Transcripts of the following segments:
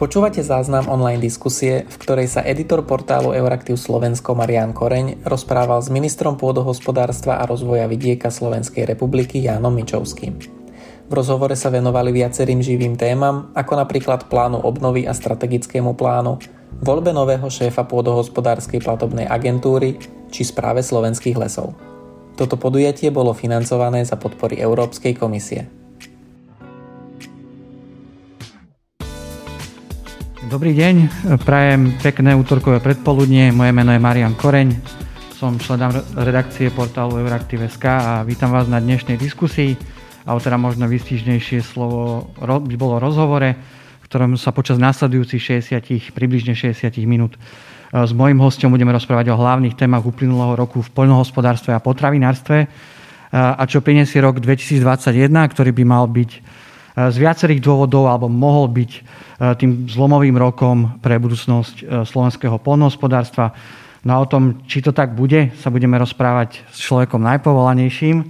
Počúvate záznam online diskusie, v ktorej sa editor portálu Euraktiv Slovensko Marian Koreň rozprával s ministrom pôdohospodárstva a rozvoja vidieka Slovenskej republiky Jánom Mičovským. V rozhovore sa venovali viacerým živým témam, ako napríklad plánu obnovy a strategickému plánu, voľbe nového šéfa pôdohospodárskej platobnej agentúry či správe slovenských lesov. Toto podujatie bolo financované za podpory Európskej komisie. Dobrý deň, prajem pekné útorkové predpoludnie. Moje meno je Marian Koreň, som členom redakcie portálu Euraktiv.sk a vítam vás na dnešnej diskusii. A teda možno výstižnejšie slovo by bolo rozhovore, v ktorom sa počas následujúcich 60, približne 60 minút s mojim hostom budeme rozprávať o hlavných témach uplynulého roku v poľnohospodárstve a potravinárstve a čo prinesie rok 2021, ktorý by mal byť z viacerých dôvodov alebo mohol byť e, tým zlomovým rokom pre budúcnosť e, slovenského polnohospodárstva. No a o tom, či to tak bude, sa budeme rozprávať s človekom najpovolanejším, e,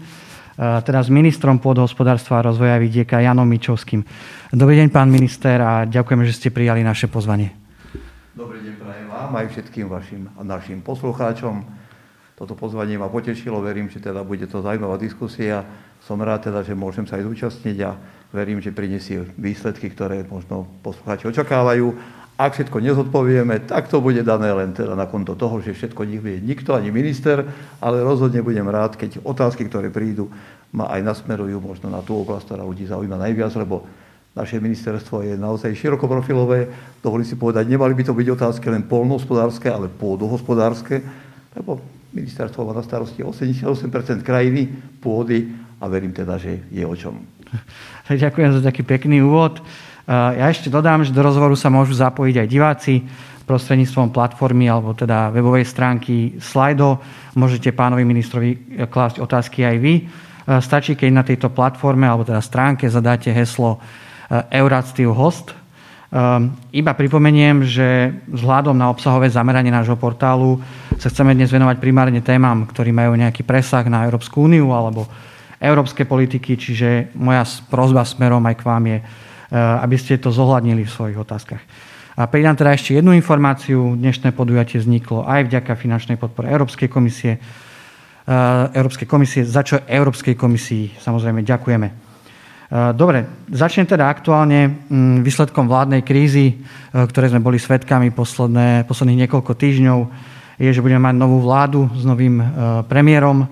teda s ministrom pôdohospodárstva a rozvoja vidieka Janom Mičovským. Dobrý deň, pán minister, a ďakujeme, že ste prijali naše pozvanie. Dobrý deň prajem vám aj všetkým vašim a našim poslucháčom. Toto pozvanie ma potešilo, verím, že teda bude to zaujímavá diskusia. Som rád teda, že môžem sa aj zúčastniť a verím, že prinesie výsledky, ktoré možno poslucháči očakávajú. Ak všetko nezodpovieme, tak to bude dané len teda na konto toho, že všetko nevie nikto, ani minister, ale rozhodne budem rád, keď otázky, ktoré prídu, ma aj nasmerujú možno na tú oblasť, ktorá ľudí zaujíma najviac, lebo naše ministerstvo je naozaj širokoprofilové. Dovolím si povedať, nemali by to byť otázky len polnohospodárske, ale pôdohospodárske, lebo ministerstvo má na starosti 88% krajiny, pôdy a verím teda, že je o čom. Ďakujem za taký pekný úvod. Ja ešte dodám, že do rozhovoru sa môžu zapojiť aj diváci prostredníctvom platformy alebo teda webovej stránky Slido. Môžete pánovi ministrovi klásť otázky aj vy. Stačí, keď na tejto platforme alebo teda stránke zadáte heslo Euratstiv host. Iba pripomeniem, že vzhľadom na obsahové zameranie nášho portálu sa chceme dnes venovať primárne témam, ktorí majú nejaký presah na Európsku úniu alebo európskej politiky, čiže moja prozba smerom aj k vám je, eh, aby ste to zohľadnili v svojich otázkach. A pridám teda ešte jednu informáciu. Dnešné podujatie vzniklo aj vďaka finančnej podpore Európskej komisie, eh, Európskej komisie, za čo Európskej komisii samozrejme ďakujeme. Eh, dobre, začnem teda aktuálne mm, výsledkom vládnej krízy, ktoré sme boli svetkami posledné, posledných niekoľko týždňov, je, že budeme mať novú vládu s novým premiérom,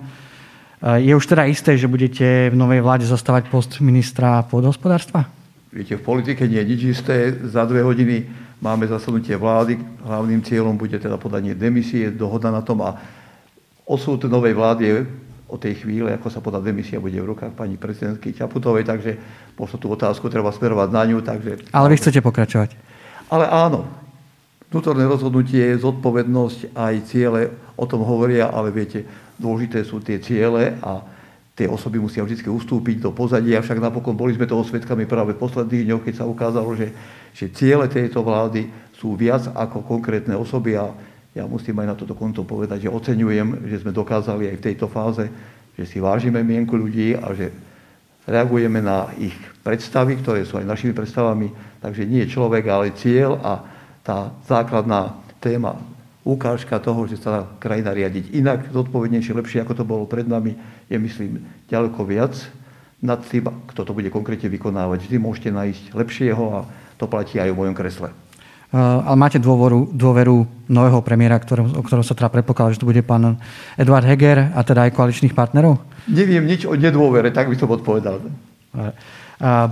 je už teda isté, že budete v novej vláde zastávať post ministra pôdohospodárstva? Viete, v politike nie je nič isté. Za dve hodiny máme zasadnutie vlády. Hlavným cieľom bude teda podanie demisie, dohoda na tom a osud novej vlády je o tej chvíle, ako sa podá demisia, bude v rukách pani prezidentky Čaputovej, takže možno tú otázku treba smerovať na ňu. Takže... Ale vy chcete pokračovať? Ale áno. Vnútorné rozhodnutie, zodpovednosť, aj ciele o tom hovoria, ale viete, Dôležité sú tie ciele a tie osoby musia vždy ustúpiť do pozadia, však napokon boli sme toho svetkami práve v posledných dňoch, keď sa ukázalo, že, že ciele tejto vlády sú viac ako konkrétne osoby a ja musím aj na toto konto povedať, že oceňujem, že sme dokázali aj v tejto fáze, že si vážime mienku ľudí a že reagujeme na ich predstavy, ktoré sú aj našimi predstavami. Takže nie človek, ale cieľ a tá základná téma ukážka toho, že sa krajina riadiť inak, zodpovednejšie, lepšie, ako to bolo pred nami, je, myslím, ďaleko viac nad tým, kto to bude konkrétne vykonávať. Vždy môžete nájsť lepšieho a to platí aj o mojom kresle. Ale máte dôveru, dôveru nového premiéra, ktorý, o ktorom sa teda predpokladá, že to bude pán Eduard Heger a teda aj koaličných partnerov? Neviem nič o nedôvere, tak by som odpovedal.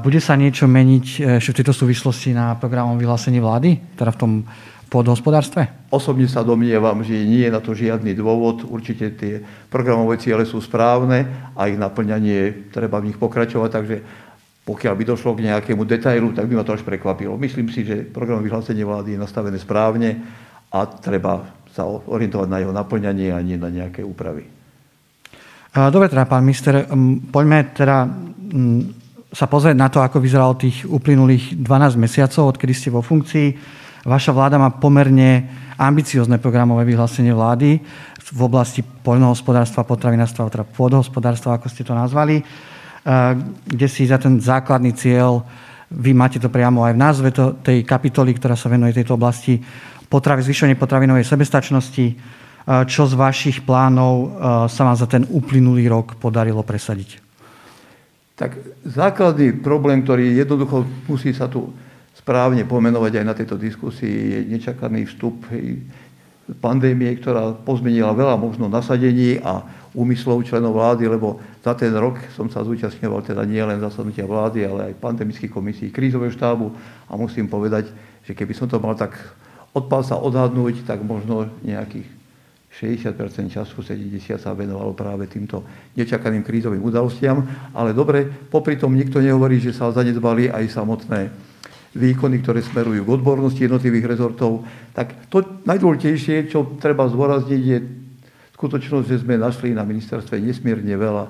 Bude sa niečo meniť ešte v tejto súvislosti na programom vyhlásení vlády? Teda v tom podhospodárstve? Osobne sa domnievam, že nie je na to žiadny dôvod. Určite tie programové ciele sú správne a ich naplňanie treba v nich pokračovať, takže pokiaľ by došlo k nejakému detailu, tak by ma to až prekvapilo. Myslím si, že program vyhlásenie vlády je nastavené správne a treba sa orientovať na jeho naplňanie a nie na nejaké úpravy. Dobre teda, pán minister, poďme teda sa pozrieť na to, ako vyzeralo tých uplynulých 12 mesiacov, odkedy ste vo funkcii. Vaša vláda má pomerne ambiciozne programové vyhlásenie vlády v oblasti poľnohospodárstva, potravinárstva, teda pôdohospodárstva, ako ste to nazvali, eh, kde si za ten základný cieľ vy máte to priamo aj v názve to, tej kapitoly, ktorá sa venuje tejto oblasti potravy, zvyšovanie potravinovej sebestačnosti. Čo z vašich plánov sa vám za ten uplynulý rok podarilo presadiť? Tak základný problém, ktorý jednoducho musí sa tu správne pomenovať aj na tejto diskusii, je nečakaný vstup pandémie, ktorá pozmenila veľa možno nasadení a úmyslov členov vlády, lebo za ten rok som sa zúčastňoval teda nie len zasadnutia vlády, ale aj pandemických komisí krízového štábu a musím povedať, že keby som to mal tak od sa odhadnúť, tak možno nejakých 60% času, 70 sa venovalo práve týmto nečakaným krízovým udalostiam. Ale dobre, popri tom nikto nehovorí, že sa zanedbali aj samotné výkony, ktoré smerujú k odbornosti jednotlivých rezortov. Tak to najdôležitejšie, čo treba zdôrazniť, je skutočnosť, že sme našli na ministerstve nesmierne veľa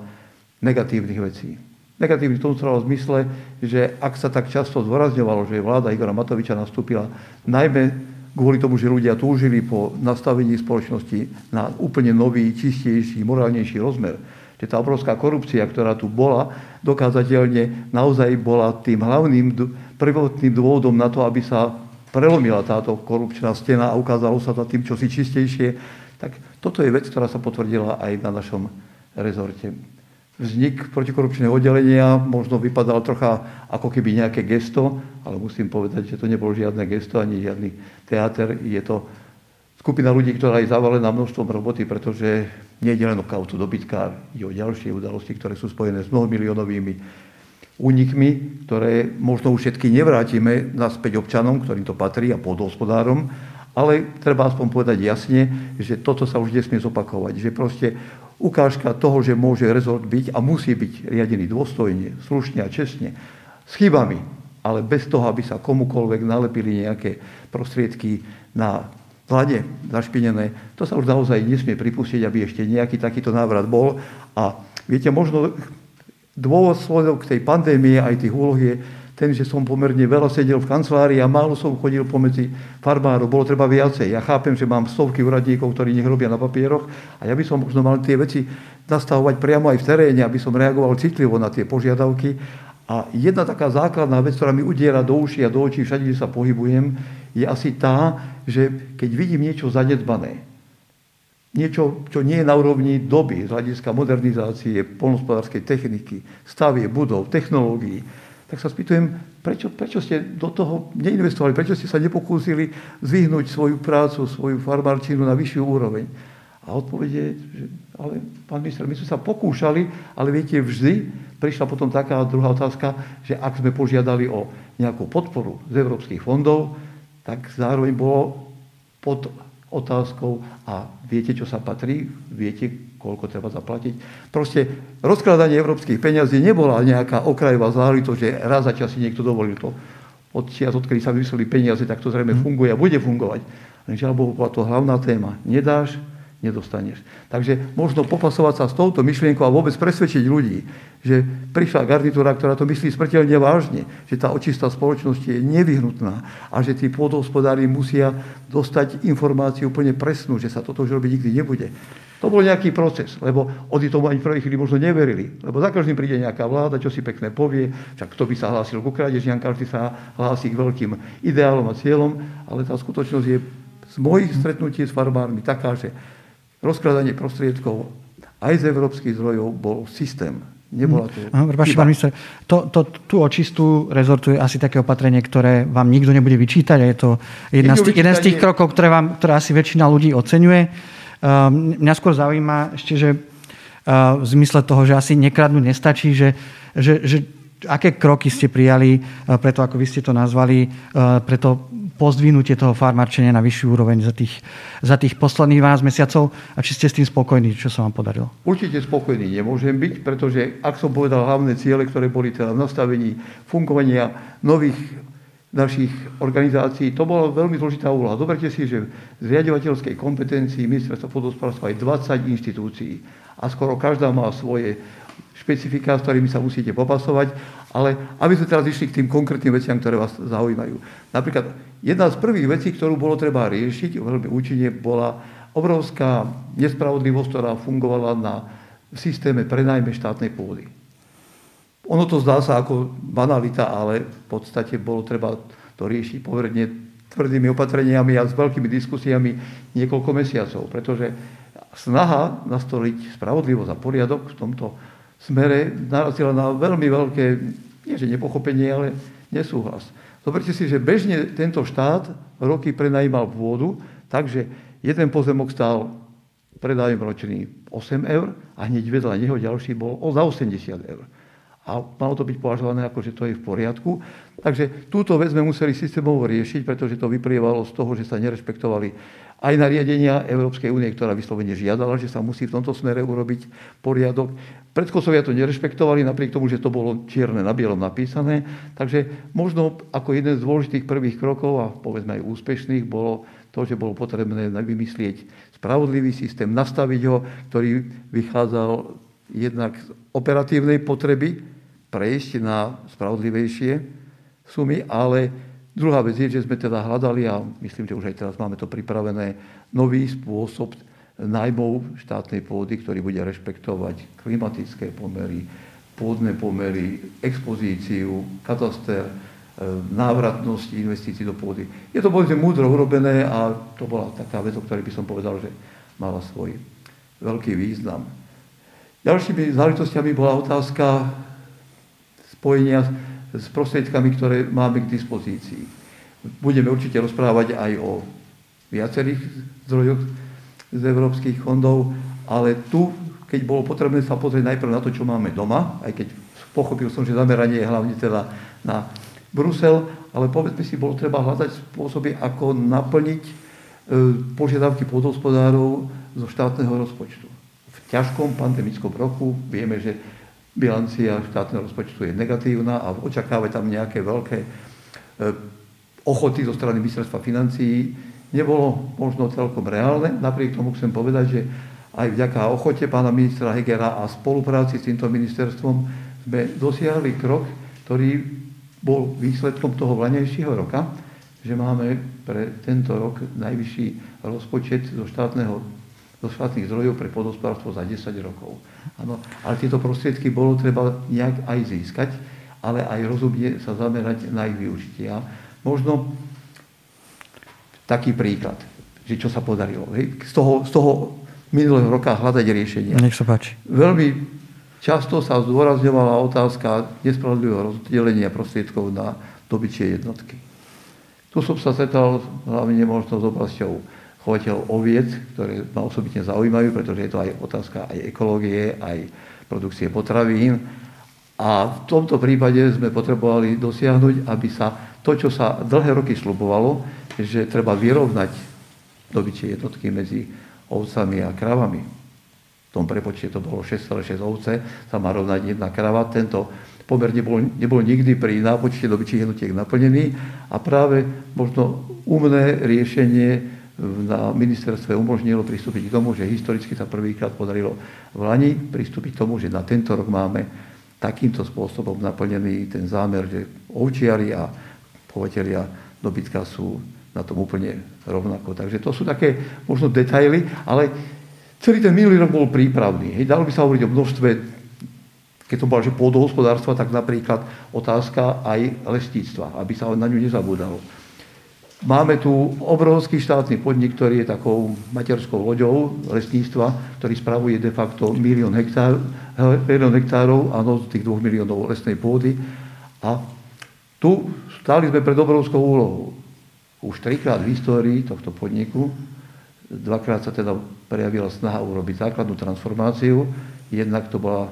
negatívnych vecí. Negatívny v tom zmysle, že ak sa tak často zdôrazňovalo, že vláda Igora Matoviča nastúpila najmä kvôli tomu, že ľudia túžili po nastavení spoločnosti na úplne nový, čistejší, morálnejší rozmer. Že tá obrovská korupcia, ktorá tu bola, dokázateľne naozaj bola tým hlavným prvotným dôvodom na to, aby sa prelomila táto korupčná stena a ukázalo sa to tým čosi čistejšie, tak toto je vec, ktorá sa potvrdila aj na našom rezorte vznik protikorupčného oddelenia možno vypadal trocha ako keby nejaké gesto, ale musím povedať, že to nebolo žiadne gesto ani žiadny teáter. Je to skupina ľudí, ktorá je zavalená množstvom roboty, pretože nie je len o kautu dobytka, je o ďalšie udalosti, ktoré sú spojené s mnohomilionovými únikmi, ktoré možno už všetky nevrátime naspäť občanom, ktorým to patrí a podhospodárom, ale treba aspoň povedať jasne, že toto sa už nesmie zopakovať. Že proste ukážka toho, že môže rezort byť a musí byť riadený dôstojne, slušne a čestne, s chybami, ale bez toho, aby sa komukolvek nalepili nejaké prostriedky na vláde zašpinené, to sa už naozaj nesmie pripustiť, aby ešte nejaký takýto návrat bol. A viete, možno dôsledok tej pandémie aj tých úloh je ten, že som pomerne veľa sedel v kancelárii a málo som chodil pomedzi farmárov, bolo treba viacej. Ja chápem, že mám stovky úradníkov, ktorí nech robia na papieroch a ja by som možno mal tie veci nastavovať priamo aj v teréne, aby som reagoval citlivo na tie požiadavky. A jedna taká základná vec, ktorá mi udiera do uši a do očí všade, kde sa pohybujem, je asi tá, že keď vidím niečo zanedbané, niečo, čo nie je na úrovni doby. Z hľadiska modernizácie, polnospodárskej techniky, stavie budov, technológií, tak sa spýtujem, prečo, prečo ste do toho neinvestovali, prečo ste sa nepokúsili zvyhnúť svoju prácu, svoju farmárčinu na vyššiu úroveň. A odpovede že ale pán minister, my sme sa pokúšali, ale viete, vždy prišla potom taká druhá otázka, že ak sme požiadali o nejakú podporu z európskych fondov, tak zároveň bolo pod otázkou a viete, čo sa patrí, viete, koľko treba zaplatiť. Proste rozkladanie európskych peňazí nebola nejaká okrajová záležitosť, že raz za čas si niekto dovolil to. Od čias, odkedy sa vymysleli peniaze, tak to zrejme mhm. funguje a bude fungovať. Lenže alebo bola to hlavná téma. Nedáš, nedostaneš. Takže možno popasovať sa s touto myšlienkou a vôbec presvedčiť ľudí, že prišla garnitúra, ktorá to myslí smrteľne vážne, že tá očistá spoločnosti je nevyhnutná a že tí pôdohospodári musia dostať informáciu úplne presnú, že sa toto už robiť nikdy nebude. To bol nejaký proces, lebo oni tomu ani prvej chvíli možno neverili. Lebo za každým príde nejaká vláda, čo si pekne povie, však kto by sa hlásil ku krádežiam, každý sa hlási k veľkým ideálom a cieľom, ale tá skutočnosť je z mojich stretnutí s farmármi taká, že rozkladanie prostriedkov aj z európskych zdrojov bol systém. Nebola to... Prepačte, pán minister, to, to, tú očistú rezortu je asi také opatrenie, ktoré vám nikto nebude vyčítať a je to jedna z, jeden z tých krokov, ktoré, vám, ktoré asi väčšina ľudí oceňuje. Uh, mňa skôr zaujíma ešte, že uh, v zmysle toho, že asi nekradnú nestačí, že, že, že aké kroky ste prijali, uh, preto ako vy ste to nazvali, uh, preto pozdvinutie toho farmarčenia na vyššiu úroveň za tých, za tých posledných 12 mesiacov a či ste s tým spokojní, čo sa vám podarilo? Určite spokojný nemôžem byť, pretože ak som povedal hlavné ciele, ktoré boli teda v nastavení fungovania nových našich organizácií, to bola veľmi zložitá úloha. Zoberte si, že z riadovateľskej kompetencii ministerstva podhospodárstva je 20 inštitúcií a skoro každá má svoje špecifika, s ktorými sa musíte popasovať, ale aby sme teraz išli k tým konkrétnym veciam, ktoré vás zaujímajú. Napríklad jedna z prvých vecí, ktorú bolo treba riešiť veľmi účinne, bola obrovská nespravodlivosť, ktorá fungovala na systéme prenajme štátnej pôdy. ono to zdá sa ako banalita, ale v podstate bolo treba to riešiť pomerne tvrdými opatreniami a s veľkými diskusiami niekoľko mesiacov, pretože snaha nastoliť spravodlivosť a poriadok v tomto smere narazila na veľmi veľké, nie že nepochopenie, ale nesúhlas. Zoberte si, že bežne tento štát roky prenajímal pôdu, takže jeden pozemok stál predájem ročný 8 eur a hneď vedľa neho ďalší bol za 80 eur a malo to byť považované ako, že to je v poriadku. Takže túto vec sme museli systémovo riešiť, pretože to vyplievalo z toho, že sa nerešpektovali aj nariadenia Európskej únie, ktorá vyslovene žiadala, že sa musí v tomto smere urobiť poriadok. Predkosovia to nerešpektovali, napriek tomu, že to bolo čierne na bielom napísané. Takže možno ako jeden z dôležitých prvých krokov a povedzme aj úspešných bolo to, že bolo potrebné vymyslieť spravodlivý systém, nastaviť ho, ktorý vychádzal jednak z operatívnej potreby prejsť na spravodlivejšie sumy, ale druhá vec je, že sme teda hľadali, a myslím, že už aj teraz máme to pripravené, nový spôsob najmov štátnej pôdy, ktorý bude rešpektovať klimatické pomery, pôdne pomery, expozíciu, kataster, e, návratnosť investícií do pôdy. Je to povedzme múdro urobené a to bola taká vec, o ktorej by som povedal, že mala svoj veľký význam. Ďalšími záležitostiami bola otázka spojenia s prostriedkami, ktoré máme k dispozícii. Budeme určite rozprávať aj o viacerých zdrojoch z európskych fondov, ale tu, keď bolo potrebné sa pozrieť najprv na to, čo máme doma, aj keď pochopil som, že zameranie je hlavne teda na Brusel, ale povedzme si, bolo treba hľadať spôsoby, ako naplniť e, požiadavky podhospodárov zo štátneho rozpočtu. V ťažkom pandemickom roku vieme, že bilancia štátneho rozpočtu je negatívna a očakávať tam nejaké veľké e, ochoty zo strany ministerstva financií nebolo možno celkom reálne. Napriek tomu chcem povedať, že aj vďaka ochote pána ministra Hegera a spolupráci s týmto ministerstvom sme dosiahli krok, ktorý bol výsledkom toho vlanejšieho roka, že máme pre tento rok najvyšší rozpočet zo štátneho zo štátnych zdrojov pre podospodárstvo za 10 rokov. Ano, ale tieto prostriedky bolo treba nejak aj získať, ale aj rozumne sa zamerať na ich využitie. A možno taký príklad, že čo sa podarilo. Hej? Z, toho, z toho minulého roka hľadať riešenia. Nech sa páči. Veľmi často sa zdôrazňovala otázka nespravodlivého rozdelenia prostriedkov na dobyčie jednotky. Tu som sa stretol hlavne možno s oblasťou chovateľ oviec, ktoré ma osobitne zaujímajú, pretože je to aj otázka aj ekológie, aj produkcie potravín. A v tomto prípade sme potrebovali dosiahnuť, aby sa to, čo sa dlhé roky slubovalo, že treba vyrovnať dobyčie jednotky medzi ovcami a kravami. V tom prepočte to bolo 6,6 ovce, sa má rovnať jedna krava. Tento pomer nebol, nebol nikdy pri nápočte dobyčích jednotiek naplnený a práve možno umné riešenie na ministerstve umožnilo pristúpiť k tomu, že historicky sa prvýkrát podarilo v Lani pristúpiť k tomu, že na tento rok máme takýmto spôsobom naplnený ten zámer, že ovčiari a chovateľia dobytka sú na tom úplne rovnako. Takže to sú také možno detaily, ale celý ten minulý rok bol prípravný. Hej, dalo by sa hovoriť o množstve, keď to bolo, že pôdohospodárstva, tak napríklad otázka aj lesníctva, aby sa na ňu nezabúdalo Máme tu obrovský štátny podnik, ktorý je takou materskou loďou lesníctva, ktorý spravuje de facto milión, hektár, milión hektárov, áno, z tých dvoch miliónov lesnej pôdy. A tu stáli sme pred obrovskou úlohou. Už trikrát v histórii tohto podniku, dvakrát sa teda prejavila snaha urobiť základnú transformáciu. Jednak to bola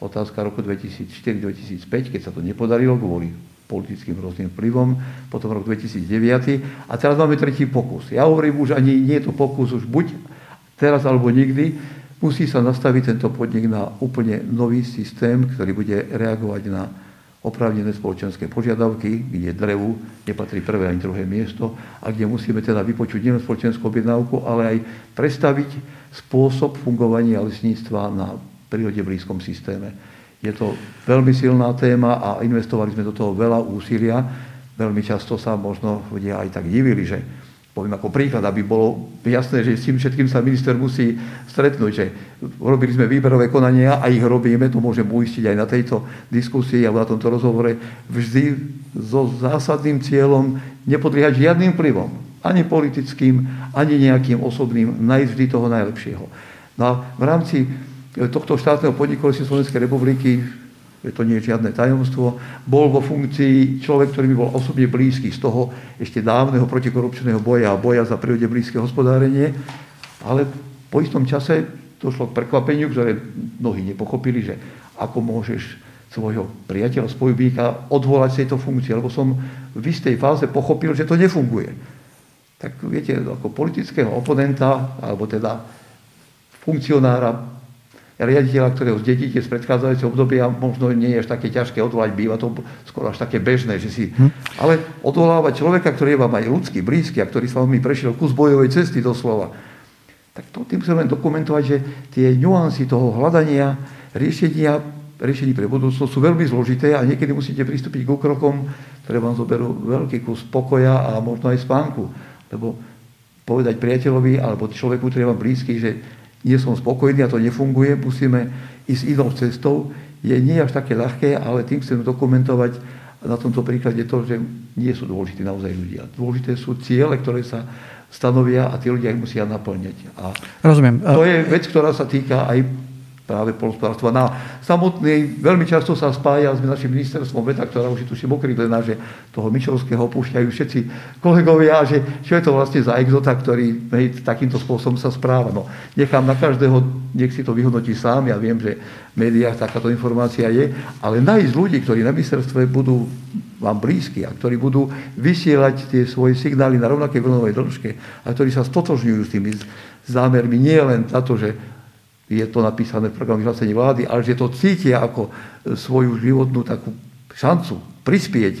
otázka roku 2004-2005, keď sa to nepodarilo kvôli politickým rôznym vplyvom, potom rok 2009 a teraz máme tretí pokus. Ja hovorím už ani nie je to pokus už buď teraz alebo nikdy, musí sa nastaviť tento podnik na úplne nový systém, ktorý bude reagovať na oprávnené spoločenské požiadavky, kde drevu nepatrí prvé ani druhé miesto a kde musíme teda vypočuť nielen spoločenskú objednávku, ale aj predstaviť spôsob fungovania lesníctva na prírode blízkom systéme. Je to veľmi silná téma a investovali sme do toho veľa úsilia. Veľmi často sa možno ľudia aj tak divili, že poviem ako príklad, aby bolo jasné, že s tým všetkým sa minister musí stretnúť, že robili sme výberové konania a ich robíme, to môžem uistiť aj na tejto diskusii alebo na tomto rozhovore, vždy so zásadným cieľom nepodliehať žiadnym vplyvom, ani politickým, ani nejakým osobným, nájsť vždy toho najlepšieho. No a v rámci tohto štátneho podniku Slovenskej republiky to nie je žiadne tajomstvo, bol vo funkcii človek, ktorý mi bol osobne blízky z toho ešte dávneho protikorupčného boja a boja za prírode blízke hospodárenie, ale po istom čase došlo k prekvapeniu, ktoré mnohí nepochopili, že ako môžeš svojho priateľa, spojubíka odvolať z tejto funkcie, lebo som v istej fáze pochopil, že to nefunguje. Tak viete, ako politického oponenta, alebo teda funkcionára riaditeľa, ktorého zdedíte z predchádzajúceho obdobia, možno nie je až také ťažké odvolať, býva to skoro až také bežné, že si... Hm. Ale odvolávať človeka, ktorý je vám aj ľudský, blízky a ktorý s vami prešiel kus bojovej cesty doslova, tak to tým chcem len dokumentovať, že tie nuancy toho hľadania, riešenia, riešení pre budúcnosť sú veľmi zložité a niekedy musíte pristúpiť k krokom, ktoré vám zoberú veľký kus pokoja a možno aj spánku. Lebo povedať priateľovi alebo človeku, ktorý je vám blízky, že nie som spokojný a to nefunguje, musíme ísť inou cestou, je nie až také ľahké, ale tým chcem dokumentovať na tomto príklade to, že nie sú dôležití naozaj ľudia. Dôležité sú ciele, ktoré sa stanovia a tí ľudia ich musia naplňať. A Rozumiem. To je vec, ktorá sa týka aj práve polnospodárstva. Na samotnej veľmi často sa spája s našim ministerstvom veda, ktorá už je tuším okrivlená, že toho Mičovského opúšťajú všetci kolegovia, že čo je to vlastne za exota, ktorý hej, takýmto spôsobom sa správa. No, nechám na každého, nech si to vyhodnotí sám, ja viem, že v médiách takáto informácia je, ale nájsť ľudí, ktorí na ministerstve budú vám blízki a ktorí budú vysielať tie svoje signály na rovnakej vlnovej dĺžke a ktorí sa stotožňujú s tými zámermi, nie len za to, že je to napísané v programu vyhlásení vlády, ale že to cítia ako svoju životnú takú šancu prispieť,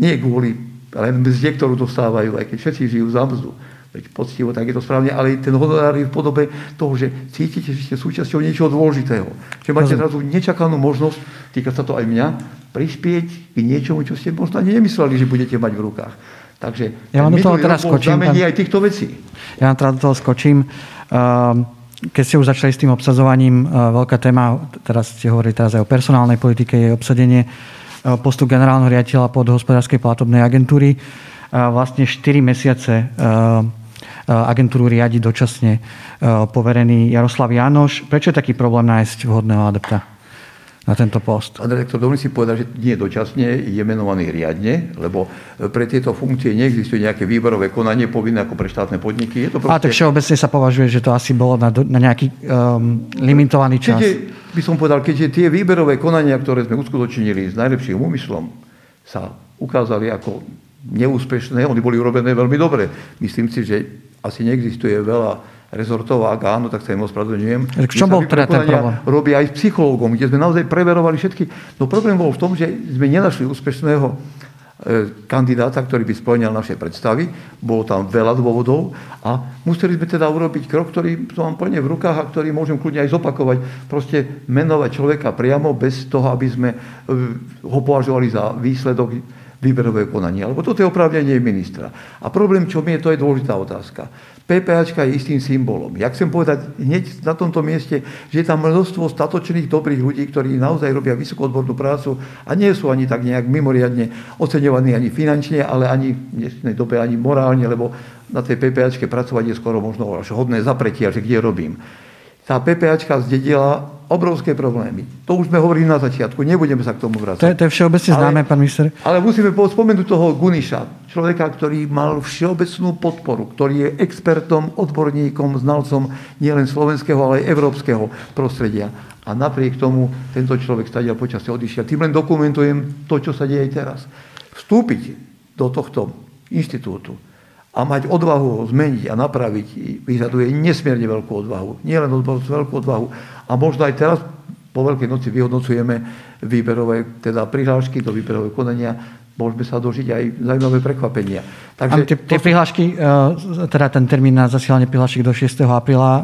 nie kvôli len mzde, ktorú dostávajú, aj keď všetci žijú za mzdu. Veď poctivo, tak je to správne, ale ten honorár je v podobe toho, že cítite, že ste súčasťou niečoho dôležitého. Že máte zrazu nečakanú možnosť, týka sa to aj mňa, prispieť k niečomu, čo ste možno ani nemysleli, že budete mať v rukách. Takže ja vám do toho teraz skočím. aj týchto vecí. Ja vám teda do toho skočím. Uh, keď ste už začali s tým obsadzovaním, e, veľká téma, teraz ste hovorili teraz aj o personálnej politike, je obsadenie e, postu generálneho riaditeľa pod hospodárskej platobnej agentúry. E, vlastne 4 mesiace agentúru riadi dočasne poverený Jaroslav Janoš. Prečo je taký problém nájsť vhodného adepta? Na tento post. Pán rektor, dovolím si povedať, že nie dočasne je menovaný riadne, lebo pre tieto funkcie neexistuje nejaké výberové konanie povinné ako pre štátne podniky. Je to proste... A tak všeobecne sa považuje, že to asi bolo na, na nejaký um, limitovaný čas. Keďže, by som povedal, keďže tie výberové konania, ktoré sme uskutočnili s najlepším úmyslom, sa ukázali ako neúspešné, oni boli urobené veľmi dobre. Myslím si, že asi neexistuje veľa rezortov, ak áno, tak sa im ospravedlňujem. Čo bol teda ten problém? Robí aj s psychológom, kde sme naozaj preverovali všetky. No problém bol v tom, že sme nenašli úspešného e, kandidáta, ktorý by splňal naše predstavy. Bolo tam veľa dôvodov a museli sme teda urobiť krok, ktorý som mám plne v rukách a ktorý môžem kľudne aj zopakovať. Proste menovať človeka priamo bez toho, aby sme e, ho považovali za výsledok výberového konania. Lebo toto je oprávnenie ministra. A problém, čo mi je, to je dôležitá otázka. PPAčka je istým symbolom. Ja chcem povedať hneď na tomto mieste, že je tam množstvo statočných dobrých ľudí, ktorí naozaj robia vysokú odbornú prácu a nie sú ani tak nejak mimoriadne oceňovaní ani finančne, ale ani v dnešnej dobe ani morálne, lebo na tej PPAčke pracovať je skoro možno až hodné zapretia, že kde robím tá PPAčka zdedila obrovské problémy. To už sme hovorili na začiatku, nebudeme sa k tomu vrácať. To je, to je všeobecne známe, pán minister. Ale musíme spomenúť toho Guniša, človeka, ktorý mal všeobecnú podporu, ktorý je expertom, odborníkom, znalcom nielen slovenského, ale aj európskeho prostredia. A napriek tomu tento človek stadiaľ počasie odišiel. Tým len dokumentujem to, čo sa deje teraz. Vstúpiť do tohto inštitútu, a mať odvahu ho zmeniť a napraviť vyžaduje nesmierne veľkú odvahu. Nie len odvahu, veľkú odvahu. A možno aj teraz po Veľkej noci vyhodnocujeme výberové teda prihlášky do výberového konania. Môžeme sa dožiť aj zaujímavé prekvapenia. Takže tie, tie prihlášky, e, teda ten termín na zasielanie prihlášky do 6. apríla, e,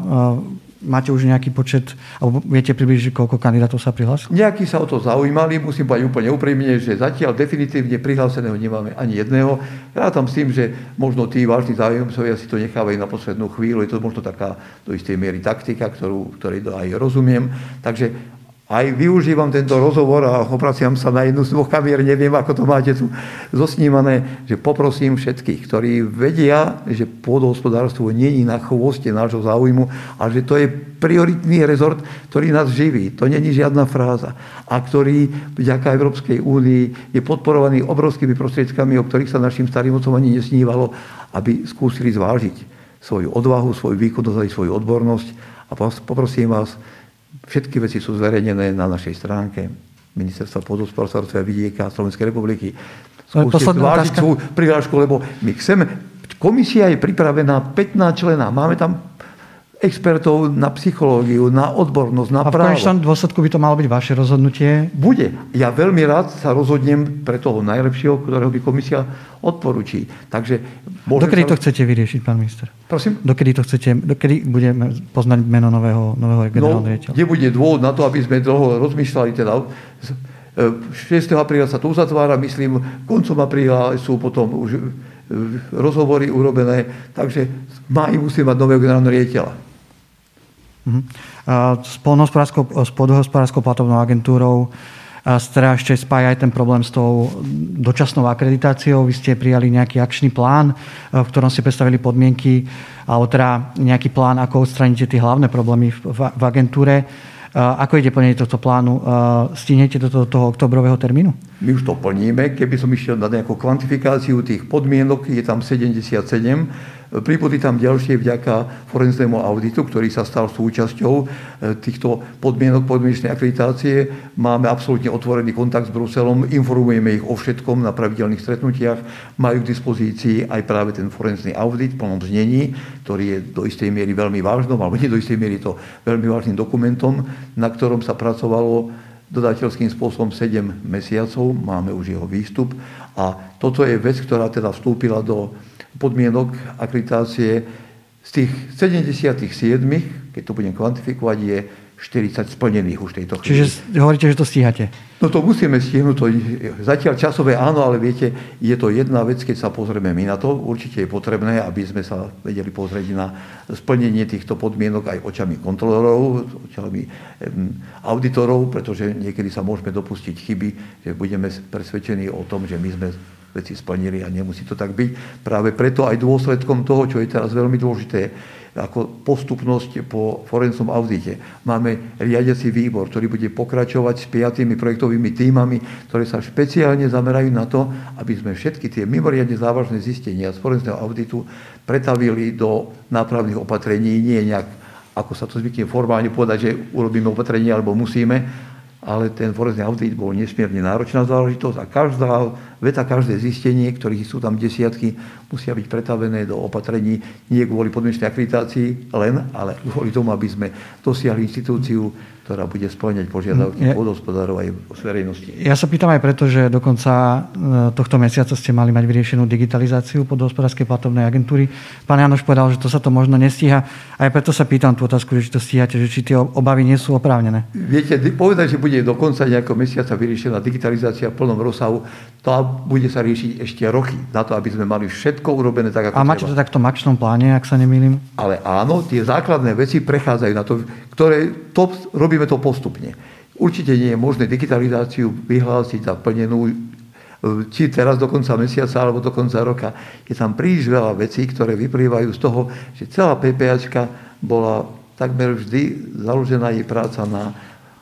máte už nejaký počet, alebo viete približiť, koľko kandidátov sa prihlásilo? Nejakí sa o to zaujímali, musím povedať úplne úprimne, že zatiaľ definitívne prihláseného nemáme ani jedného. Rátam s tým, že možno tí vážni záujemcovia si to nechávajú na poslednú chvíľu, je to možno taká do istej miery taktika, ktorú, ktorej aj rozumiem. Takže aj využívam tento rozhovor a opraciam sa na jednu z dvoch kamier, neviem, ako to máte tu zosnímané, že poprosím všetkých, ktorí vedia, že pôdohospodárstvo je na chvoste nášho záujmu, ale že to je prioritný rezort, ktorý nás živí. To není žiadna fráza. A ktorý vďaka Európskej únii je podporovaný obrovskými prostriedkami, o ktorých sa našim starým otcom ani nesnívalo, aby skúsili zvážiť svoju odvahu, svoju výkonnosť a svoju odbornosť. A poprosím vás, Všetky veci sú zverejnené na našej stránke Ministerstva podhospodárstva vidieka Slovenskej republiky. Skúste zvážiť svoju prihlášku, lebo my chceme, komisia je pripravená 15 člená, máme tam expertov na psychológiu, na odbornosť, na právo. A v konečnom dôsledku by to malo byť vaše rozhodnutie? Bude. Ja veľmi rád sa rozhodnem pre toho najlepšieho, ktorého by komisia odporučí. Takže Dokedy sa... to chcete vyriešiť, pán minister? Prosím? Dokedy to chcete, dokedy budeme poznať meno nového, nového no, generálneho no, riaditeľa? Nebude dôvod na to, aby sme dlho rozmýšľali. Teda 6. E, apríla sa to uzatvára, myslím, koncom apríla sú potom už e, rozhovory urobené, takže v máji musíme mať nového generálneho riaditeľa. Uh-huh. S podhospodárskou platovnou agentúrou teda ešte spája aj ten problém s tou dočasnou akreditáciou. Vy ste prijali nejaký akčný plán, v ktorom ste predstavili podmienky, alebo teda nejaký plán, ako odstraníte tie hlavné problémy v, agentúre. Ako ide plnenie tohto plánu? Stihnete do toho, toho oktobrového termínu? My už to plníme. Keby som išiel na nejakú kvantifikáciu tých podmienok, je tam 77 Pribudli tam ďalšie vďaka forenznému auditu, ktorý sa stal súčasťou e, týchto podmienok podmienečnej akreditácie. Máme absolútne otvorený kontakt s Bruselom, informujeme ich o všetkom na pravidelných stretnutiach. Majú k dispozícii aj práve ten forenzný audit v plnom znení, ktorý je do istej miery veľmi vážnom, alebo nie do istej miery to veľmi vážnym dokumentom, na ktorom sa pracovalo dodateľským spôsobom 7 mesiacov, máme už jeho výstup a toto je vec, ktorá teda vstúpila do podmienok akreditácie z tých 77, keď to budem kvantifikovať, je 40 splnených už tejto chvíli. Čiže hovoríte, že to stíhate? No to musíme stihnúť. To, zatiaľ časové áno, ale viete, je to jedna vec, keď sa pozrieme my na to. Určite je potrebné, aby sme sa vedeli pozrieť na splnenie týchto podmienok aj očami kontrolorov, očami auditorov, pretože niekedy sa môžeme dopustiť chyby, že budeme presvedčení o tom, že my sme veci splnili a nemusí to tak byť. Práve preto aj dôsledkom toho, čo je teraz veľmi dôležité, ako postupnosť po forenznom audite. Máme riadiaci výbor, ktorý bude pokračovať s piatými projektovými týmami, ktoré sa špeciálne zamerajú na to, aby sme všetky tie mimoriadne závažné zistenia z forenzného auditu pretavili do nápravných opatrení, nie nejak, ako sa to zvykne formálne povedať, že urobíme opatrenie alebo musíme, ale ten forenzný audit bol nesmierne náročná záležitosť a každá veta, každé zistenie, ktorých sú tam desiatky, musia byť pretavené do opatrení nie kvôli podmienečnej akreditácii len, ale kvôli tomu, aby sme dosiahli inštitúciu, ktorá bude splňať požiadavky ja, vodospodárov aj verejnosti. Ja sa pýtam aj preto, že do konca e, tohto mesiaca ste mali mať vyriešenú digitalizáciu podhospodárskej platovnej agentúry. Pán Janoš povedal, že to sa to možno nestíha. Aj preto sa pýtam tú otázku, že či to stíhate, že či tie obavy nie sú oprávnené. Viete, povedať, že bude do konca nejakého mesiaca vyriešená digitalizácia v plnom rozsahu, to bude sa riešiť ešte roky na to, aby sme mali všetko urobené tak, ako A máte treba. to takto akčnom pláne, ak sa nemýlim? Ale áno, tie základné veci prechádzajú na to, ktoré to robíme robíme to postupne. Určite nie je možné digitalizáciu vyhlásiť za plnenú či teraz do konca mesiaca alebo do konca roka. Je tam príliš veľa vecí, ktoré vyplývajú z toho, že celá PPAčka bola takmer vždy založená jej práca na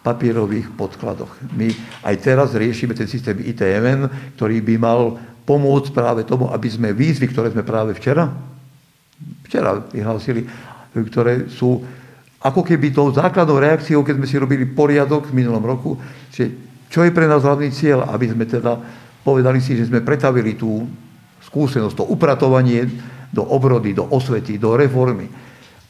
papierových podkladoch. My aj teraz riešime ten systém ITMN, ktorý by mal pomôcť práve tomu, aby sme výzvy, ktoré sme práve včera, včera vyhlásili, ktoré sú ako keby tou základnou reakciou, keď sme si robili poriadok v minulom roku, že čo je pre nás hlavný cieľ, aby sme teda povedali si, že sme pretavili tú skúsenosť, to upratovanie do obrody, do osvety, do reformy.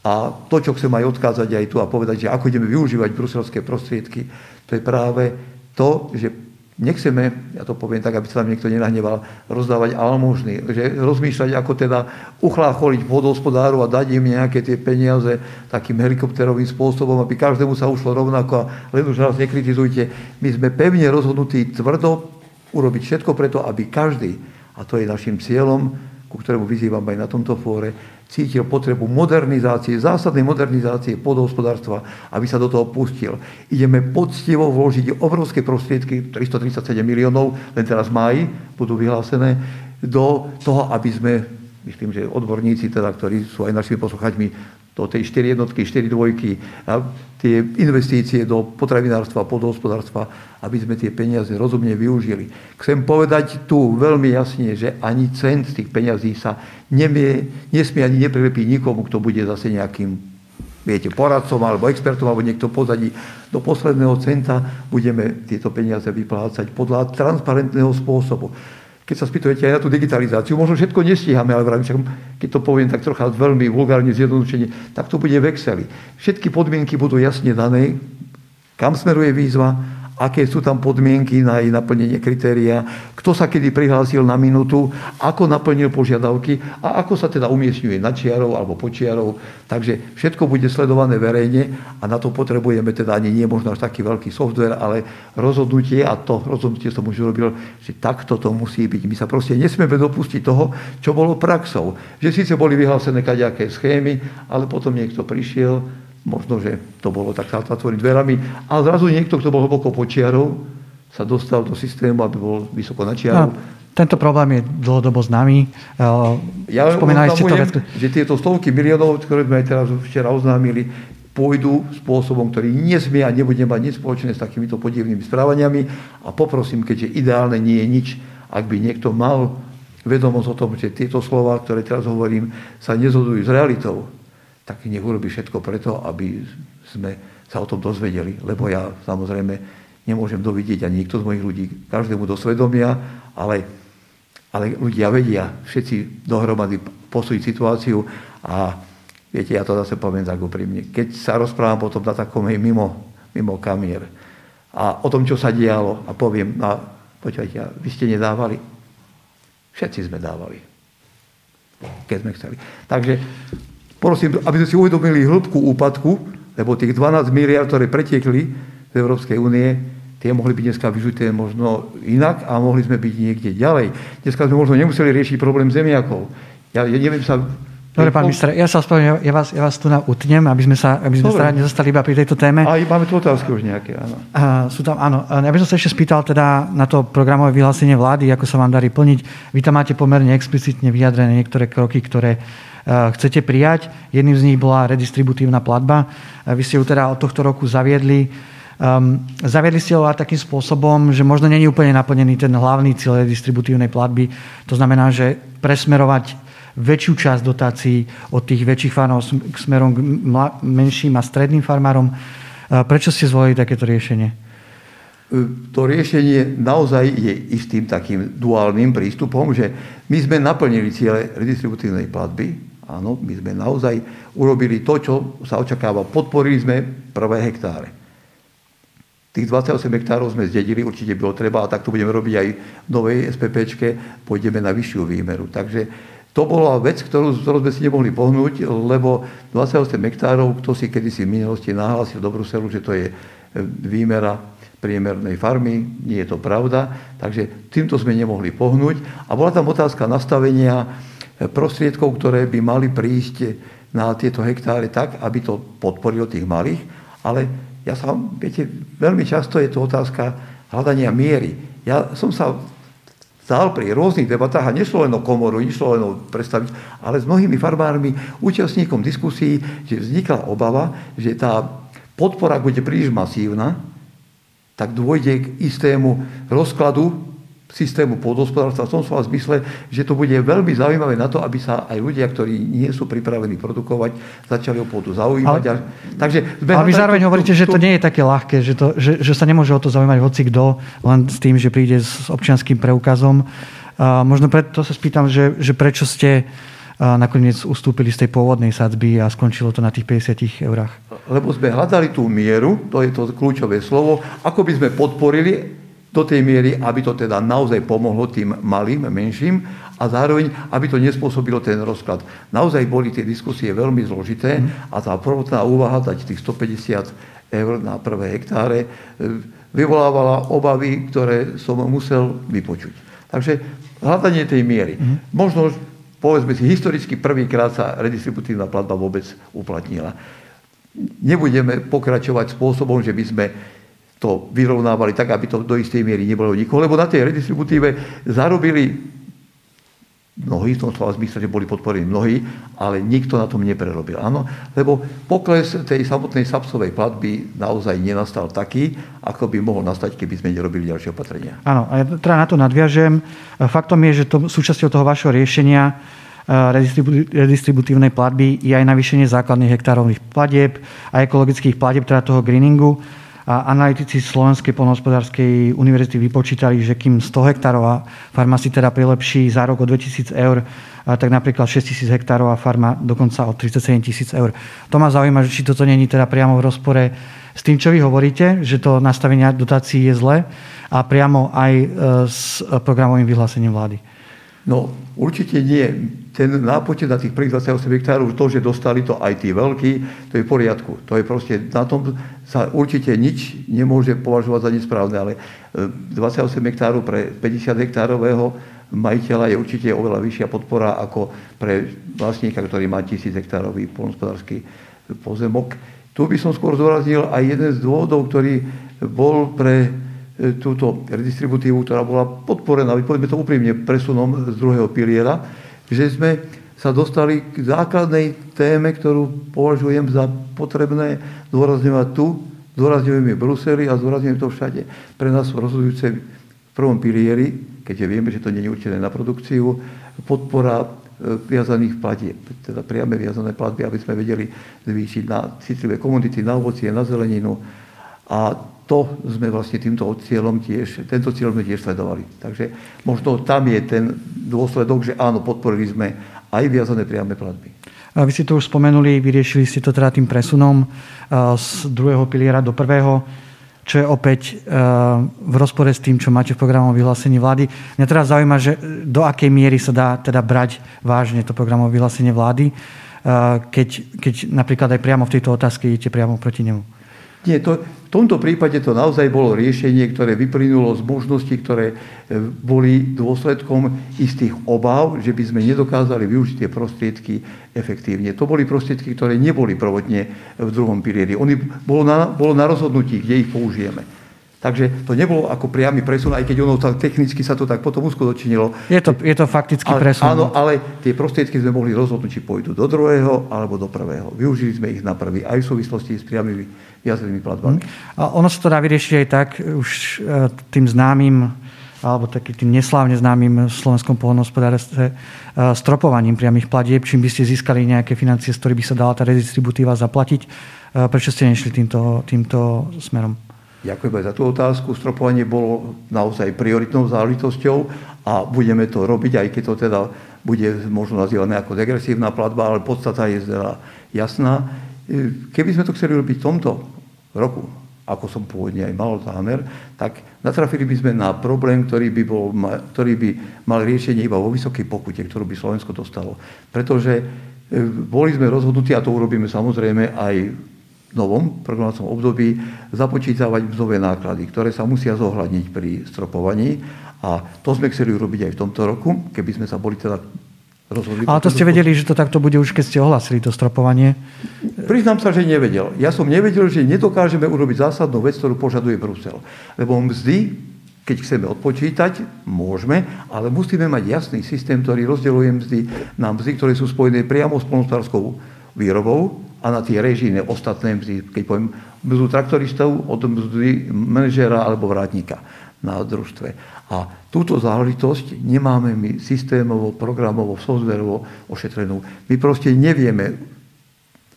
A to, čo chcem aj odkázať aj tu a povedať, že ako ideme využívať bruselské prostriedky, to je práve to, že nechceme, ja to poviem tak, aby sa tam niekto nenahneval, rozdávať almužny, že rozmýšľať, ako teda uchlácholiť vodospodáru a dať im nejaké tie peniaze takým helikopterovým spôsobom, aby každému sa ušlo rovnako a len už nás nekritizujte. My sme pevne rozhodnutí tvrdo urobiť všetko preto, aby každý, a to je našim cieľom, ku ktorému vyzývam aj na tomto fóre, cítil potrebu modernizácie, zásadnej modernizácie podhospodárstva, aby sa do toho pustil. Ideme poctivo vložiť obrovské prostriedky, 337 miliónov, len teraz máji, budú vyhlásené, do toho, aby sme, myslím, že odborníci, teda, ktorí sú aj našimi posluchaťmi, do tej 4 jednotky, 4 dvojky, a tie investície do potravinárstva, podhospodárstva, aby sme tie peniaze rozumne využili. Chcem povedať tu veľmi jasne, že ani cent z tých peňazí sa nemie, nesmie ani neprilepí nikomu, kto bude zase nejakým viete, poradcom alebo expertom alebo niekto pozadí. Do posledného centa budeme tieto peniaze vyplácať podľa transparentného spôsobu keď sa spýtujete aj na tú digitalizáciu, možno všetko nestíhame, ale vravím, keď to poviem tak trocha veľmi vulgárne zjednodušene, tak to bude v Exceli. Všetky podmienky budú jasne dané, kam smeruje výzva, aké sú tam podmienky na jej naplnenie kritéria, kto sa kedy prihlásil na minútu, ako naplnil požiadavky a ako sa teda umiestňuje na čiarov alebo počiarov. Takže všetko bude sledované verejne a na to potrebujeme teda ani nie možno až taký veľký software, ale rozhodnutie a to rozhodnutie som už urobil, že takto to musí byť. My sa proste nesmieme dopustiť toho, čo bolo praxou. Že síce boli vyhlásené kaďaké schémy, ale potom niekto prišiel, možno, že to bolo tak zatvorí dverami, ale zrazu niekto, kto bol hlboko počiarov, sa dostal do systému, aby bol vysoko na čiaru. No, tento problém je dlhodobo známy. Ja Spomínali ste to že tieto stovky miliónov, ktoré sme aj teraz včera oznámili, pôjdu spôsobom, ktorý nesmie a nebude mať nič spoločné s takýmito podivnými správaniami. A poprosím, keďže ideálne nie je nič, ak by niekto mal vedomosť o tom, že tieto slova, ktoré teraz hovorím, sa nezhodujú s realitou, tak nech urobí všetko preto, aby sme sa o tom dozvedeli. Lebo ja samozrejme nemôžem dovidieť ani nikto z mojich ľudí, každému do svedomia, ale, ale ľudia vedia všetci dohromady posúdiť situáciu a viete, ja to zase poviem tak úprimne. Keď sa rozprávam potom na takom mimo, mimo kamier a o tom, čo sa dialo a poviem, a počujete, vy ste nedávali. Všetci sme dávali, keď sme chceli. Takže Prosím, aby sme si uvedomili hĺbku úpadku, lebo tých 12 miliard, ktoré pretiekli z Európskej únie, tie mohli byť dneska vyžité možno inak a mohli sme byť niekde ďalej. Dneska sme možno nemuseli riešiť problém zemiakov. Ja, ja neviem sa Dobre, pán minister, ja sa ospravedlňujem, ja vás, ja vás tu utnem, aby sme sa, aby sme sa nezostali iba pri tejto téme. A máme tu otázky už nejaké, áno. A, sú tam, áno. Ja by som sa ešte spýtal teda na to programové vyhlásenie vlády, ako sa vám darí plniť. Vy tam máte pomerne explicitne vyjadrené niektoré kroky, ktoré chcete prijať. Jedným z nich bola redistributívna platba. Vy ste ju teda od tohto roku zaviedli. Um, zaviedli ste ho takým spôsobom, že možno není úplne naplnený ten hlavný cieľ redistributívnej platby. To znamená, že presmerovať väčšiu časť dotácií od tých väčších farmárov smerom k menším a stredným farmárom. Prečo ste zvolili takéto riešenie? To riešenie naozaj je istým takým duálnym prístupom, že my sme naplnili ciele redistributívnej platby, Áno, my sme naozaj urobili to, čo sa očakáva. Podporili sme prvé hektáre. Tých 28 hektárov sme zdedili, určite bylo treba a tak to budeme robiť aj v novej SPPčke, pôjdeme na vyššiu výmeru. Takže to bola vec, ktorú, ktorú sme si nemohli pohnúť, lebo 28 hektárov, kto si kedysi v minulosti nahlásil do Bruselu, že to je e, výmera priemernej farmy, nie je to pravda, takže týmto sme nemohli pohnúť. A bola tam otázka nastavenia prostriedkov, ktoré by mali prísť na tieto hektáre tak, aby to podporilo tých malých. Ale ja sa, viete, veľmi často je to otázka hľadania miery. Ja som sa stál pri rôznych debatách a nešlo len o komoru, nešlo len o predstaviť, ale s mnohými farmármi, účastníkom diskusí, že vznikla obava, že tá podpora bude príliš masívna, tak dôjde k istému rozkladu systému pôdohospodárstva v tom slova zmysle, že to bude veľmi zaujímavé na to, aby sa aj ľudia, ktorí nie sú pripravení produkovať, začali o pôdu zaujímať. Ale, takže ale vy zároveň tú, hovoríte, tú, že to nie je také ľahké, že, to, že, že sa nemôže o to zaujímať hoci kto, len s tým, že príde s občianským preukazom. A možno preto sa spýtam, že, že prečo ste nakoniec ustúpili z tej pôvodnej sadzby a skončilo to na tých 50 eurách? Lebo sme hľadali tú mieru, to je to kľúčové slovo, ako by sme podporili do tej miery, aby to teda naozaj pomohlo tým malým, menším a zároveň, aby to nespôsobilo ten rozklad. Naozaj boli tie diskusie veľmi zložité a tá prvotná úvaha dať tých 150 eur na prvé hektáre e, vyvolávala obavy, ktoré som musel vypočuť. Takže hľadanie tej miery. Mm. Možno, povedzme si, historicky prvýkrát sa redistributívna platba vôbec uplatnila. Nebudeme pokračovať spôsobom, že by sme to vyrovnávali tak, aby to do istej miery nebolo nikoho, lebo na tej redistributíve zarobili mnohí, v tom slova zmysle, že boli podporení mnohí, ale nikto na tom neprerobil. Áno, lebo pokles tej samotnej sapsovej platby naozaj nenastal taký, ako by mohol nastať, keby sme nerobili ďalšie opatrenia. Áno, a ja teda na to nadviažem. Faktom je, že to, súčasťou toho vašeho riešenia eh, redistributívnej platby je aj navýšenie základných hektárových platieb a ekologických platieb, teda toho greeningu. A analytici Slovenskej polnohospodárskej univerzity vypočítali, že kým 100 hektárová farma si teda prilepší za rok o 2000 eur, tak napríklad 6000 hektárová farma dokonca o 37 tisíc eur. To ma zaujíma, že či toto není teda priamo v rozpore s tým, čo vy hovoríte, že to nastavenie dotácií je zlé a priamo aj e, s programovým vyhlásením vlády. No, určite nie ten nápočet na tých prvých 28 hektárov, to, že dostali to aj tí veľkí, to je v poriadku. To je proste, na tom sa určite nič nemôže považovať za nesprávne, ale 28 e, hektárov pre 50 hektárového majiteľa je určite oveľa vyššia podpora ako pre vlastníka, ktorý má 1000 hektárový polnospodársky pozemok. Tu by som skôr zdôraznil aj jeden z dôvodov, ktorý bol pre e, túto redistributívu, ktorá bola podporená, povedzme to úprimne, presunom z druhého piliera, že sme sa dostali k základnej téme, ktorú považujem za potrebné zdôrazňovať tu, zdôrazňujeme v Bruseli a zdôrazňujeme to všade. Pre nás sú rozhodujúce v prvom pilieri, keďže vieme, že to nie je určené na produkciu, podpora e, viazaných platieb, teda priame viazané platby, aby sme vedeli zvýšiť na citlivé komunity, na ovocie, na zeleninu. A to sme vlastne týmto cieľom tiež, tento cieľ sme tiež sledovali. Takže možno tam je ten dôsledok, že áno, podporili sme aj viazané priame platby. Vy ste to už spomenuli, vyriešili ste to teda tým presunom z druhého piliera do prvého, čo je opäť v rozpore s tým, čo máte v programovom vyhlásení vlády. Mňa teraz zaujíma, že do akej miery sa dá teda brať vážne to programové vyhlásenie vlády, keď, keď napríklad aj priamo v tejto otázke idete priamo proti nemu. Nie, to, v tomto prípade to naozaj bolo riešenie, ktoré vyplynulo z možností, ktoré e, boli dôsledkom istých obav, že by sme nedokázali využiť tie prostriedky efektívne. To boli prostriedky, ktoré neboli provodne v druhom pilieri. Oni, bolo, na, bolo na rozhodnutí, kde ich použijeme. Takže to nebolo ako priamy presun, aj keď ono tak technicky sa to tak potom uskutočnilo. Je to, je to faktický ale, presun. Áno, ale tie prostriedky sme mohli rozhodnúť, či pôjdu do druhého alebo do prvého. Využili sme ich na prvý aj v súvislosti s priamými viazenými platbami. A ono sa to dá vyriešiť aj tak, už e, tým známym alebo takým tým neslávne známym v slovenskom poľnohospodárstve e, stropovaním priamých platieb, čím by ste získali nejaké financie, z ktorých by sa dala tá redistribútiva zaplatiť. E, prečo ste nešli týmto, týmto smerom? Ďakujem aj za tú otázku. Stropovanie bolo naozaj prioritnou záležitosťou a budeme to robiť, aj keď to teda bude možno nazývané ako degresívna platba, ale podstata je teda jasná. Keby sme to chceli robiť v tomto roku, ako som pôvodne aj mal zámer, tak natrafili by sme na problém, ktorý by, bol, ktorý by mal riešenie iba vo vysokej pokute, ktorú by Slovensko dostalo. Pretože e, boli sme rozhodnutí, a to urobíme samozrejme aj novom programovacom období započítavať mzdové náklady, ktoré sa musia zohľadniť pri stropovaní. A to sme chceli urobiť aj v tomto roku, keby sme sa boli teda rozhodli. Ale to ste vedeli, že to takto bude už, keď ste ohlasili to stropovanie? Priznám sa, že nevedel. Ja som nevedel, že nedokážeme urobiť zásadnú vec, ktorú požaduje Brusel. Lebo mzdy, keď chceme odpočítať, môžeme, ale musíme mať jasný systém, ktorý rozdeľuje mzdy na mzdy, ktoré sú spojené priamo s polnospodárskou výrobou a na tie režijné ostatné keď poviem mzdu traktoristov od mzdy manažera alebo vrátnika na družstve. A túto záležitosť nemáme my systémovo, programovo, softverovo ošetrenú. My proste nevieme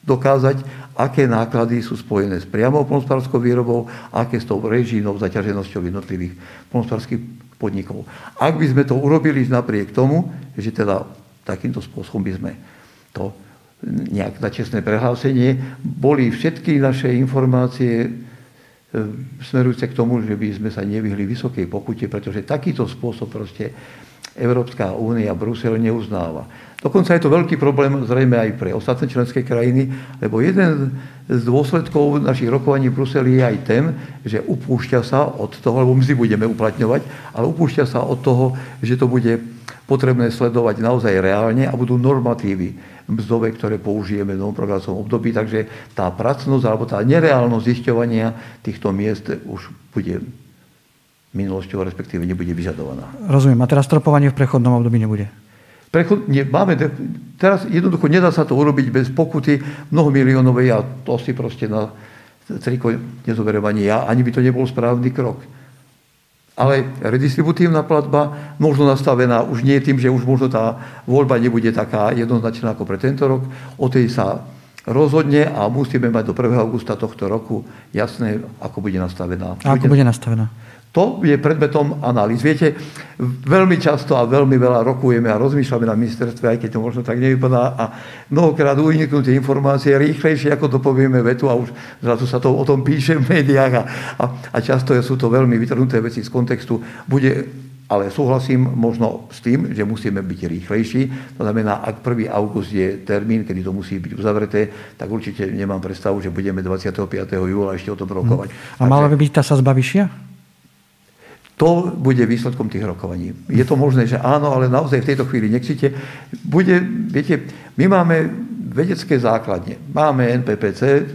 dokázať, aké náklady sú spojené s priamou polnospodárskou výrobou aké s tou režijnou zaťaženosťou jednotlivých polnospodárských podnikov. Ak by sme to urobili napriek tomu, že teda takýmto spôsobom by sme to nejak na čestné prehlásenie, boli všetky naše informácie smerujúce k tomu, že by sme sa nevyhli vysokej pokute, pretože takýto spôsob proste Európska únia, Brusel neuznáva. Dokonca je to veľký problém zrejme aj pre ostatné členské krajiny, lebo jeden z dôsledkov našich rokovaní v Bruseli je aj ten, že upúšťa sa od toho, lebo my si budeme uplatňovať, ale upúšťa sa od toho, že to bude potrebné sledovať naozaj reálne a budú normatívy mzdové, ktoré použijeme v novom programovom období. Takže tá pracnosť alebo tá nereálnosť zisťovania týchto miest už bude minulosťou, respektíve nebude vyžadovaná. Rozumiem. A teraz stropovanie v prechodnom období nebude? Prechod, nie, máme, teraz jednoducho nedá sa to urobiť bez pokuty mnohomiliónovej a to si proste na triko nezoberiem ani ja, ani by to nebol správny krok. Ale redistributívna platba možno nastavená už nie tým, že už možno tá voľba nebude taká jednoznačná ako pre tento rok. O tej sa rozhodne a musíme mať do 1. augusta tohto roku jasné, ako bude nastavená. A ako bude nastavená? To je predmetom analýz. Viete, veľmi často a veľmi veľa rokujeme a rozmýšľame na ministerstve, aj keď to možno tak nevypadá, a mnohokrát uniknú tie informácie rýchlejšie, ako to povieme vetu a už zrazu sa to o tom píše v médiách a, a, a často sú to veľmi vytrhnuté veci z kontextu. Bude ale súhlasím možno s tým, že musíme byť rýchlejší. To znamená, ak 1. august je termín, kedy to musí byť uzavreté, tak určite nemám predstavu, že budeme 25. júla ešte o tom rokovať. Hm. A mala by byť tá sazba vyššia? To bude výsledkom tých rokovaní. Je to možné, že áno, ale naozaj v tejto chvíli nechcite. Bude, viete, my máme vedecké základne. Máme NPPC,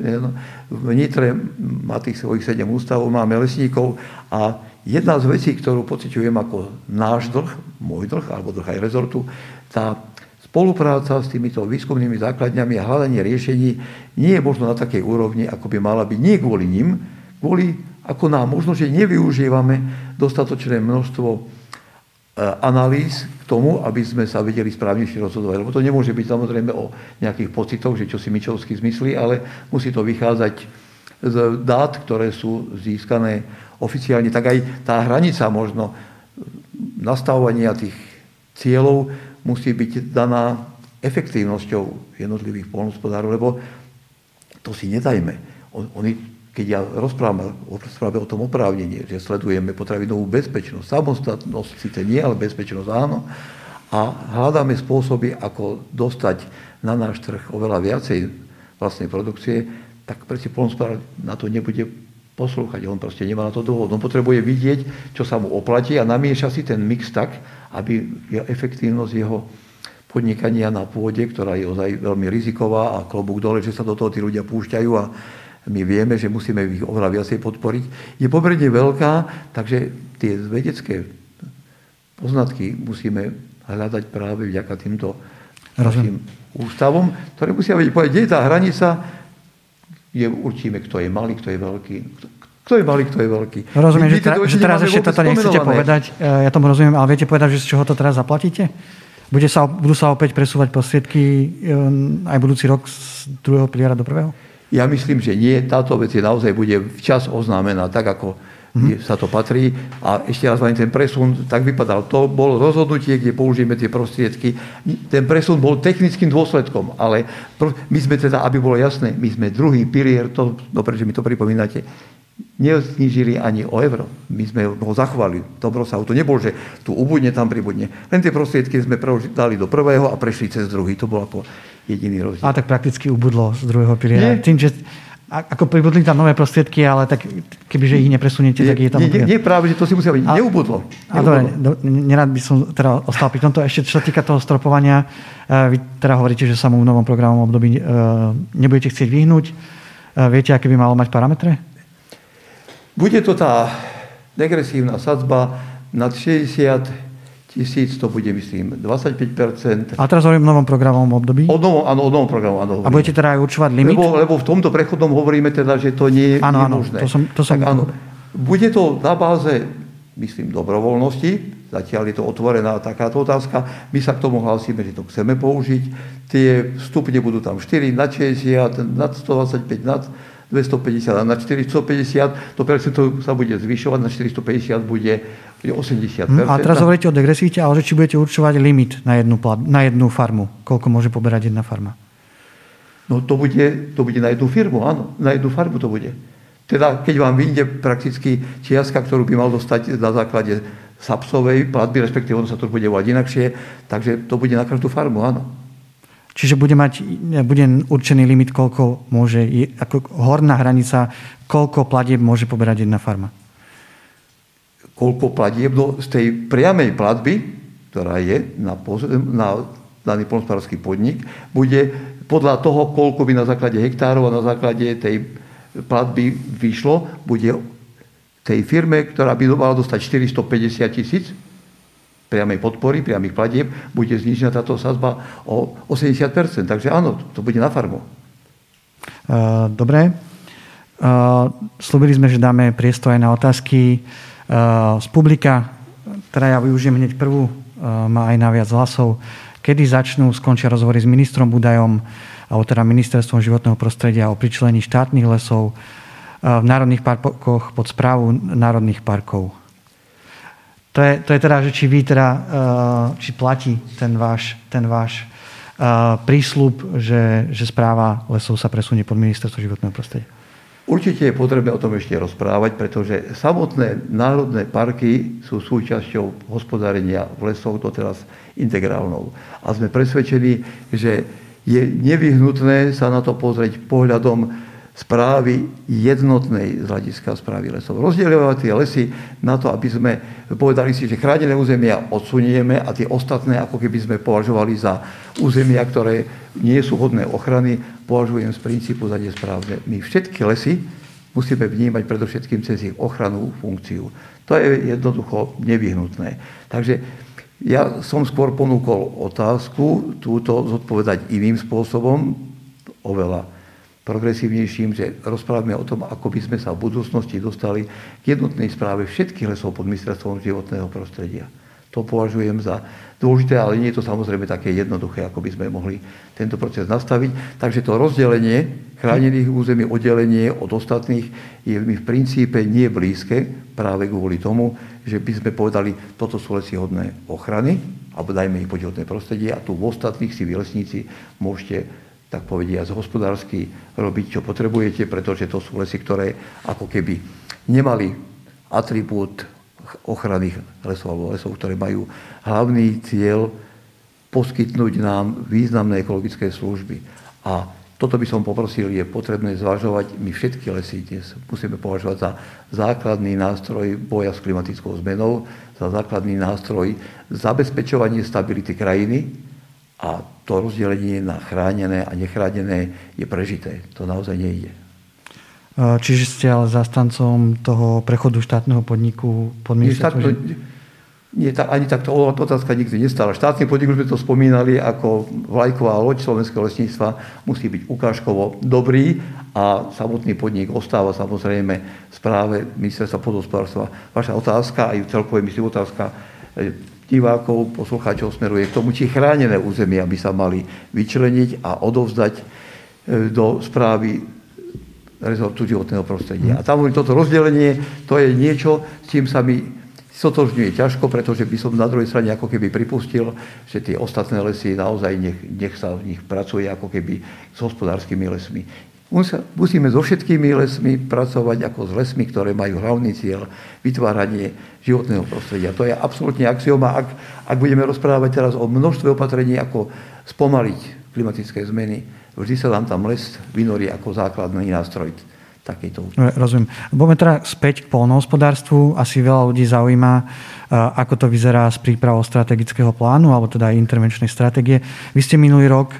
v Nitre má tých svojich sedem ústavov, máme lesníkov a jedna z vecí, ktorú pociťujem ako náš dlh, môj dlh, alebo dlh aj rezortu, tá spolupráca s týmito výskumnými základňami a hľadanie riešení nie je možno na takej úrovni, ako by mala byť. Nie kvôli nim, kvôli ako nám možno, že nevyužívame dostatočné množstvo e, analýz k tomu, aby sme sa vedeli správnejšie rozhodovať. Lebo to nemôže byť samozrejme o nejakých pocitoch, že čo si Mičovský zmyslí, ale musí to vychádzať z dát, ktoré sú získané oficiálne. Tak aj tá hranica možno nastavovania tých cieľov musí byť daná efektívnosťou jednotlivých polnospodárov, lebo to si nedajme. Oni keď ja rozprávam, rozprávam o tom oprávnení, že sledujeme potravinovú bezpečnosť, samostatnosť síce nie, ale bezpečnosť áno, a hľadáme spôsoby, ako dostať na náš trh oveľa viacej vlastnej produkcie, tak preci polnospodár na to nebude poslúchať. On proste nemá na to dôvod. On potrebuje vidieť, čo sa mu oplatí a namieša si ten mix tak, aby efektívnosť jeho podnikania na pôde, ktorá je ozaj veľmi riziková a klobúk dole, že sa do toho tí ľudia púšťajú a my vieme, že musíme ich oveľa viacej podporiť, je pomerne veľká, takže tie vedecké poznatky musíme hľadať práve vďaka týmto našim ústavom, ktoré musia vedieť povedať, kde je tá hranica, je, určíme, kto je malý, kto je veľký, kto je malý, kto je veľký. Rozumiem, že, teda, že teraz ešte toto nechcete povedať, e, ja tomu rozumiem, ale viete povedať, že z čoho to teraz zaplatíte? Bude sa, budú sa opäť presúvať prostriedky e, aj budúci rok z druhého piliera do prvého? Ja myslím, že nie. Táto vec je naozaj bude včas oznámená, tak ako mm-hmm. sa to patrí. A ešte raz len ten presun, tak vypadal. To bol rozhodnutie, kde použijeme tie prostriedky. Ten presun bol technickým dôsledkom, ale my sme teda, aby bolo jasné, my sme druhý pilier, to, dobre, že mi to pripomínate, neznižili ani o euro. My sme ho zachovali. Dobro sa to nebol, že tu ubudne, tam pribudne. Len tie prostriedky sme dali do prvého a prešli cez druhý. To bolo ako jediný rozdiel. A tak prakticky ubudlo z druhého piliera. Tým, že ako pribudli tam nové prostriedky, ale tak kebyže ich nepresuniete, tak je tam... Nie, nie, nie práve, že to si musia byť. A, neubudlo. A dobre, do, nerad by som teda ostal pri tomto. Ešte čo sa týka toho stropovania, uh, vy teda hovoríte, že sa mu v novom programovom období uh, nebudete chcieť vyhnúť. Uh, viete, aké by malo mať parametre? Bude to tá degresívna sadzba nad 60 tisíc, to bude, myslím, 25%. A teraz hovorím o novom programovom období? O novom, áno, o novom programu, áno. A budete teda aj určovať limit? Lebo, lebo v tomto prechodnom hovoríme teda, že to nie, áno, nie je možné. To som, to som... Tak, áno. Bude to na báze, myslím, dobrovoľnosti, zatiaľ je to otvorená takáto otázka. My sa k tomu hlásime, že to chceme použiť. Tie vstupne budú tam 4, nad 60, nad 125, nad 250 a na 450 to percento sa bude zvyšovať, na 450 bude 80 hm, A teraz hovoríte o degresivite, ale že či budete určovať limit na jednu, na jednu farmu. Koľko môže poberať jedna farma? No to bude, to bude na jednu firmu, áno. Na jednu farmu to bude. Teda keď vám vyjde prakticky čiastka, ktorú by mal dostať na základe sapsovej platby, respektíve ono sa to bude volať inakšie, takže to bude na každú farmu, áno. Čiže bude mať bude určený limit, koľko môže, ako horná hranica, koľko platieb môže poberať jedna farma? Koľko platieb? No, z tej priamej platby, ktorá je na, na daný polnospodársky podnik, bude podľa toho, koľko by na základe hektárov a na základe tej platby vyšlo, bude tej firme, ktorá by mala dostať 450 tisíc priamej podpory, priamých platieb, bude znižená táto sazba o 80%. Takže áno, to bude na farmu. Dobre. Uh, slúbili sme, že dáme priestor aj na otázky z publika. Teda ja využijem hneď prvú, má aj na viac hlasov. Kedy začnú, skončia rozhovory s ministrom Budajom, alebo teda ministerstvom životného prostredia o pričlení štátnych lesov v národných parkoch pod správu národných parkov. To je, to je teda, že či vy teda, či platí ten váš, ten váš prísľub, že, že správa lesov sa presunie pod ministerstvo životného prostredia. Určite je potrebné o tom ešte rozprávať, pretože samotné národné parky sú súčasťou hospodárenia v lesoch doteraz integrálnou. A sme presvedčení, že je nevyhnutné sa na to pozrieť pohľadom správy jednotnej z hľadiska správy lesov. Rozdielovať tie lesy na to, aby sme povedali si, že chránené územia odsunieme a tie ostatné, ako keby sme považovali za územia, ktoré nie sú hodné ochrany, považujem z princípu za nesprávne. My všetky lesy musíme vnímať predovšetkým cez ich ochrannú funkciu. To je jednoducho nevyhnutné. Takže ja som skôr ponúkol otázku, túto zodpovedať iným spôsobom, oveľa progresívnejším, že rozprávame o tom, ako by sme sa v budúcnosti dostali k jednotnej správe všetkých lesov pod ministerstvom životného prostredia. To považujem za dôležité, ale nie je to samozrejme také jednoduché, ako by sme mohli tento proces nastaviť. Takže to rozdelenie chránených území, oddelenie od ostatných je mi v princípe nie blízke práve kvôli tomu, že by sme povedali, toto sú lesy hodné ochrany, alebo dajme ich pod prostredie a tu v ostatných si vy lesníci môžete tak z hospodársky robiť, čo potrebujete, pretože to sú lesy, ktoré ako keby nemali atribút ochranných lesov alebo lesov, ktoré majú hlavný cieľ poskytnúť nám významné ekologické služby. A toto by som poprosil, je potrebné zvažovať. My všetky lesy dnes musíme považovať za základný nástroj boja s klimatickou zmenou, za základný nástroj zabezpečovania stability krajiny a to rozdelenie na chránené a nechránené je prežité. To naozaj nejde. Čiže ste ale zastancom toho prechodu štátneho podniku pod ministerstvo? Nie, tá, ani takto otázka nikdy nestala. Štátny podnik, už sme to spomínali, ako vlajková loď slovenského lesníctva musí byť ukážkovo dobrý a samotný podnik ostáva samozrejme správe ministerstva podhospodárstva. Vaša otázka, aj celkové myslím otázka e, divákov, poslucháčov smeruje k tomu, či chránené územia by sa mali vyčleniť a odovzdať e, do správy rezortu životného prostredia. A tam toto rozdelenie, to je niečo, s čím sa mi sotožňuje ťažko, pretože by som na druhej strane ako keby pripustil, že tie ostatné lesy naozaj nech, nech sa v nich pracuje ako keby s hospodárskymi lesmi. Musíme so všetkými lesmi pracovať ako s lesmi, ktoré majú hlavný cieľ vytváranie životného prostredia. To je absolútne axioma. Ak, ak budeme rozprávať teraz o množstve opatrení, ako spomaliť klimatické zmeny, vždy sa nám tam les vynorí ako základný nástroj takýto. Rozumiem. Budeme teda späť k polnohospodárstvu. Asi veľa ľudí zaujíma, ako to vyzerá s prípravou strategického plánu, alebo teda intervenčnej stratégie. Vy ste minulý rok,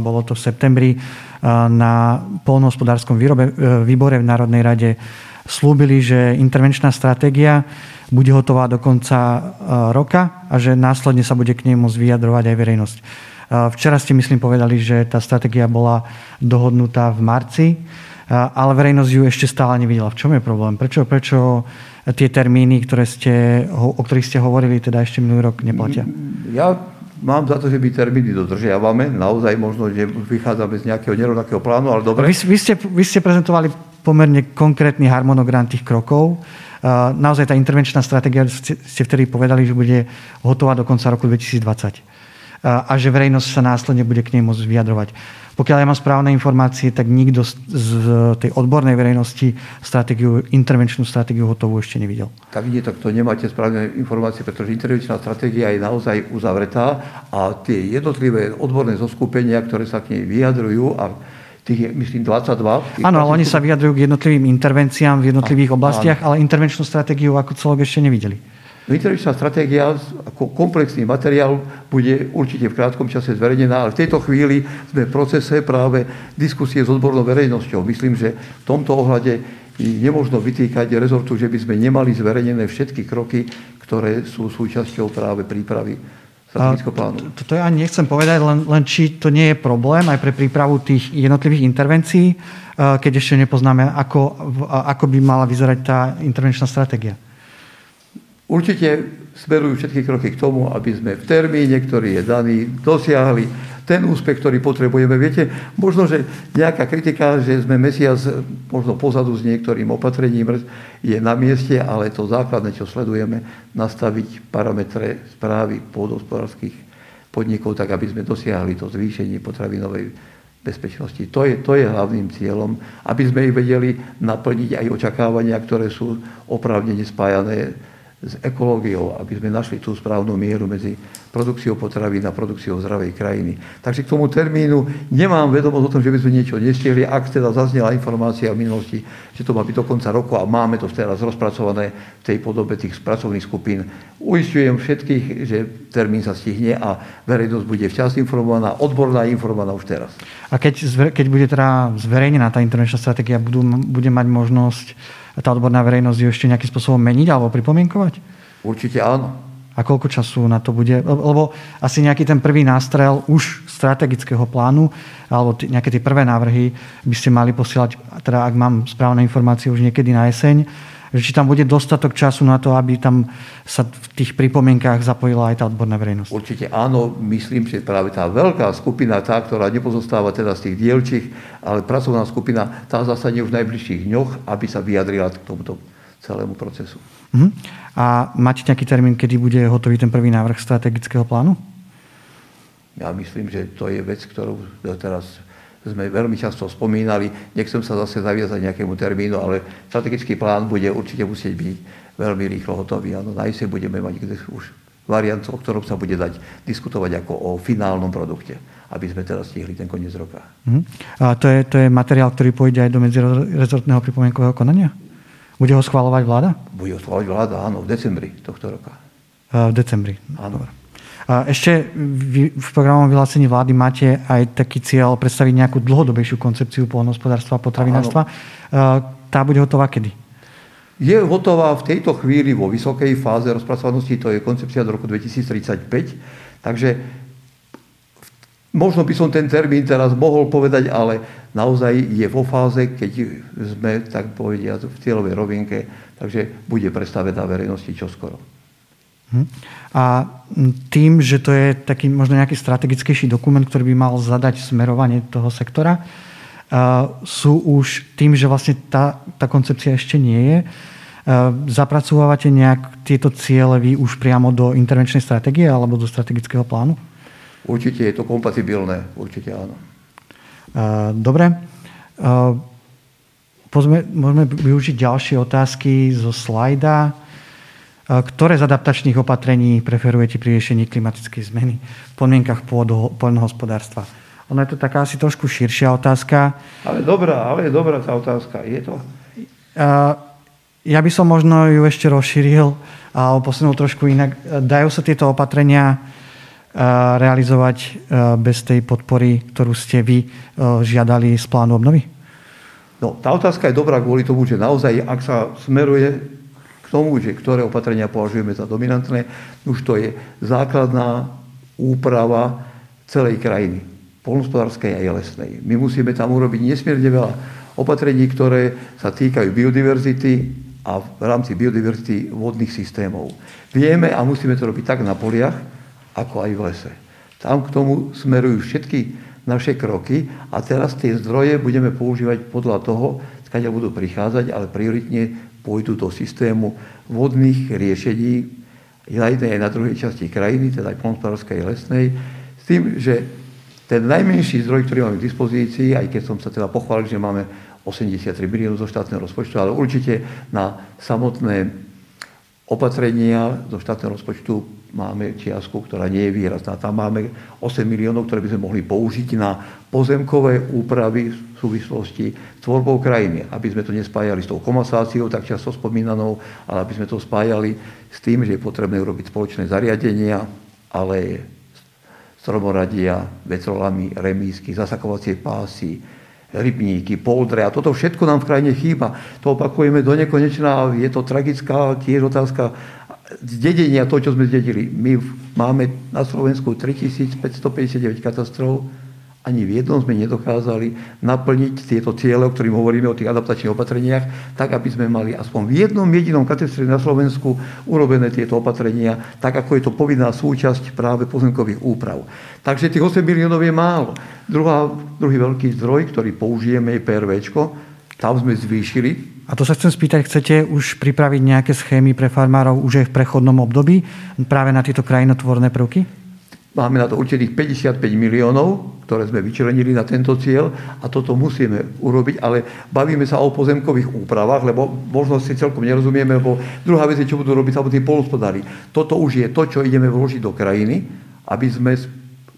bolo to v septembri, na polnohospodárskom e, výbore v Národnej rade slúbili, že intervenčná stratégia bude hotová do konca e, roka a že následne sa bude k nej môcť vyjadrovať aj verejnosť. E, včera ste, myslím, povedali, že tá stratégia bola dohodnutá v marci, ale verejnosť ju ešte stále nevidela. V čom je problém? Prečo, prečo tie termíny, ktoré ste, o ktorých ste hovorili, teda ešte minulý rok neplatia? Ja mám za to, že my termíny dodržiavame. Naozaj možno, že vychádzame z nejakého nerovnakého plánu, ale dobre. Vy, vy, ste, vy ste prezentovali pomerne konkrétny harmonogram tých krokov. Naozaj tá intervenčná stratégia, ste vtedy povedali, že bude hotová do konca roku 2020 a že verejnosť sa následne bude k nej môcť vyjadrovať. Pokiaľ ja mám správne informácie, tak nikto z, z tej odbornej verejnosti stratégiu, intervenčnú stratégiu hotovú ešte nevidel. Tak tak to nemáte správne informácie, pretože intervenčná stratégia je naozaj uzavretá a tie jednotlivé odborné zoskupenia, ktoré sa k nej vyjadrujú a tých je, myslím, 22. Áno, ale oni sa vyjadrujú k jednotlivým intervenciám v jednotlivých oblastiach, ale intervenčnú stratégiu ako celok ešte nevideli. Intervenčná stratégia ako komplexný materiál bude určite v krátkom čase zverejnená, ale v tejto chvíli sme v procese práve diskusie s odbornou verejnosťou. Myslím, že v tomto ohľade nemožno vytýkať rezortu, že by sme nemali zverejnené všetky kroky, ktoré sú súčasťou práve prípravy strategického plánu. Toto ja nechcem povedať, len, len či to nie je problém aj pre prípravu tých jednotlivých intervencií, eh, keď ešte nepoznáme, ako, ako by mala vyzerať tá intervenčná stratégia. Určite smerujú všetky kroky k tomu, aby sme v termíne, ktorý je daný, dosiahli ten úspech, ktorý potrebujeme. Viete, možno, že nejaká kritika, že sme mesiac možno pozadu s niektorým opatrením je na mieste, ale to základné, čo sledujeme, nastaviť parametre správy pôdospodárských podnikov, tak aby sme dosiahli to zvýšenie potravinovej bezpečnosti. To je, to je hlavným cieľom, aby sme ich vedeli naplniť aj očakávania, ktoré sú opravnene spájané s ekológiou, aby sme našli tú správnu mieru medzi produkciou potravín a produkciou zdravej krajiny. Takže k tomu termínu nemám vedomosť o tom, že by sme niečo nestihli. Ak teda zaznela informácia v minulosti, že to má byť do konca roku a máme to teraz rozpracované v tej podobe tých pracovných skupín, uistujem všetkých, že termín sa stihne a verejnosť bude včas informovaná, odborná informovaná už teraz. A keď, keď bude teda zverejnená tá intervenčná stratégia, budú, bude mať možnosť tá odborná verejnosť ju ešte nejakým spôsobom meniť alebo pripomienkovať? Určite áno. A koľko času na to bude? Lebo asi nejaký ten prvý nástrel už strategického plánu alebo t- nejaké tie prvé návrhy by ste mali posielať, teda ak mám správne informácie, už niekedy na jeseň či tam bude dostatok času na to, aby tam sa v tých pripomienkách zapojila aj tá odborná verejnosť. Určite áno, myslím, že práve tá veľká skupina, tá, ktorá nepozostáva teda z tých dielčích, ale pracovná skupina, tá zasanie už v najbližších dňoch, aby sa vyjadrila k tomuto celému procesu. Uh-huh. A máte nejaký termín, kedy bude hotový ten prvý návrh strategického plánu? Ja myslím, že to je vec, ktorú teraz sme veľmi často spomínali. Nechcem sa zase zaviazať nejakému termínu, ale strategický plán bude určite musieť byť veľmi rýchlo hotový. Áno, na budeme mať už variant, o ktorom sa bude dať diskutovať ako o finálnom produkte, aby sme teraz stihli ten koniec roka. Uh-huh. A to je, to je materiál, ktorý pôjde aj do medzirezortného pripomienkového konania? Bude ho schváľovať vláda? Bude ho schváľovať vláda, áno, v decembri tohto roka. Uh, v decembri. Áno. Dobre. Ešte v programovom vyhlásení vlády máte aj taký cieľ predstaviť nejakú dlhodobejšiu koncepciu poľnohospodárstva a potravinárstva. Tá bude hotová kedy? Je hotová v tejto chvíli vo vysokej fáze rozpracovanosti, to je koncepcia do roku 2035. Takže možno by som ten termín teraz mohol povedať, ale naozaj je vo fáze, keď sme, tak povediať, v cieľovej rovinke, takže bude predstavená verejnosti čoskoro. Hm. A tým, že to je taký možno nejaký strategickejší dokument, ktorý by mal zadať smerovanie toho sektora, sú už tým, že vlastne tá, tá koncepcia ešte nie je, zapracovávate nejak tieto ciele vy už priamo do intervenčnej stratégie alebo do strategického plánu? Určite je to kompatibilné, určite áno. Dobre. môžeme využiť ďalšie otázky zo slajda. Ktoré z adaptačných opatrení preferujete pri riešení klimatickej zmeny v podmienkach poľnohospodárstva? Ono je to taká asi trošku širšia otázka. Ale dobrá, ale je dobrá tá otázka. Je to? Ja by som možno ju ešte rozšíril a posunul trošku inak. Dajú sa tieto opatrenia realizovať bez tej podpory, ktorú ste vy žiadali z plánu obnovy? No, tá otázka je dobrá kvôli tomu, že naozaj, ak sa smeruje tomu, že ktoré opatrenia považujeme za dominantné, už to je základná úprava celej krajiny, polnospodárskej aj lesnej. My musíme tam urobiť nesmierne veľa opatrení, ktoré sa týkajú biodiverzity a v rámci biodiverzity vodných systémov. Vieme a musíme to robiť tak na poliach, ako aj v lese. Tam k tomu smerujú všetky naše kroky a teraz tie zdroje budeme používať podľa toho, skáďa budú prichádzať, ale prioritne pôjdu do systému vodných riešení na jednej aj na druhej časti krajiny, teda aj polnospodárskej lesnej, s tým, že ten najmenší zdroj, ktorý máme k dispozícii, aj keď som sa teda pochválil, že máme 83 miliónov zo štátneho rozpočtu, ale určite na samotné opatrenia zo štátneho rozpočtu máme čiastku, ktorá nie je výrazná. Tam máme 8 miliónov, ktoré by sme mohli použiť na pozemkové úpravy v súvislosti s tvorbou krajiny. Aby sme to nespájali s tou komasáciou, tak často spomínanou, ale aby sme to spájali s tým, že je potrebné urobiť spoločné zariadenia, ale stromoradia, vetrolamy, remísky, zasakovacie pásy, rybníky, poldre a toto všetko nám v krajine chýba. To opakujeme do nekonečna a je to tragická tiež otázka zdedenia to, čo sme zdedili. My máme na Slovensku 3559 katastrov, ani v jednom sme nedokázali naplniť tieto ciele, o ktorým hovoríme, o tých adaptačných opatreniach, tak, aby sme mali aspoň v jednom jedinom katastre na Slovensku urobené tieto opatrenia, tak, ako je to povinná súčasť práve pozemkových úprav. Takže tých 8 miliónov je málo. Druhá, druhý veľký zdroj, ktorý použijeme, je PRV. Tam sme zvýšili a to sa chcem spýtať, chcete už pripraviť nejaké schémy pre farmárov už aj v prechodnom období práve na tieto krajinotvorné prvky? Máme na to určených 55 miliónov, ktoré sme vyčlenili na tento cieľ a toto musíme urobiť, ale bavíme sa o pozemkových úpravách, lebo možno si celkom nerozumieme, lebo druhá vec je, čo budú robiť samotní polospodári. Toto už je to, čo ideme vložiť do krajiny, aby sme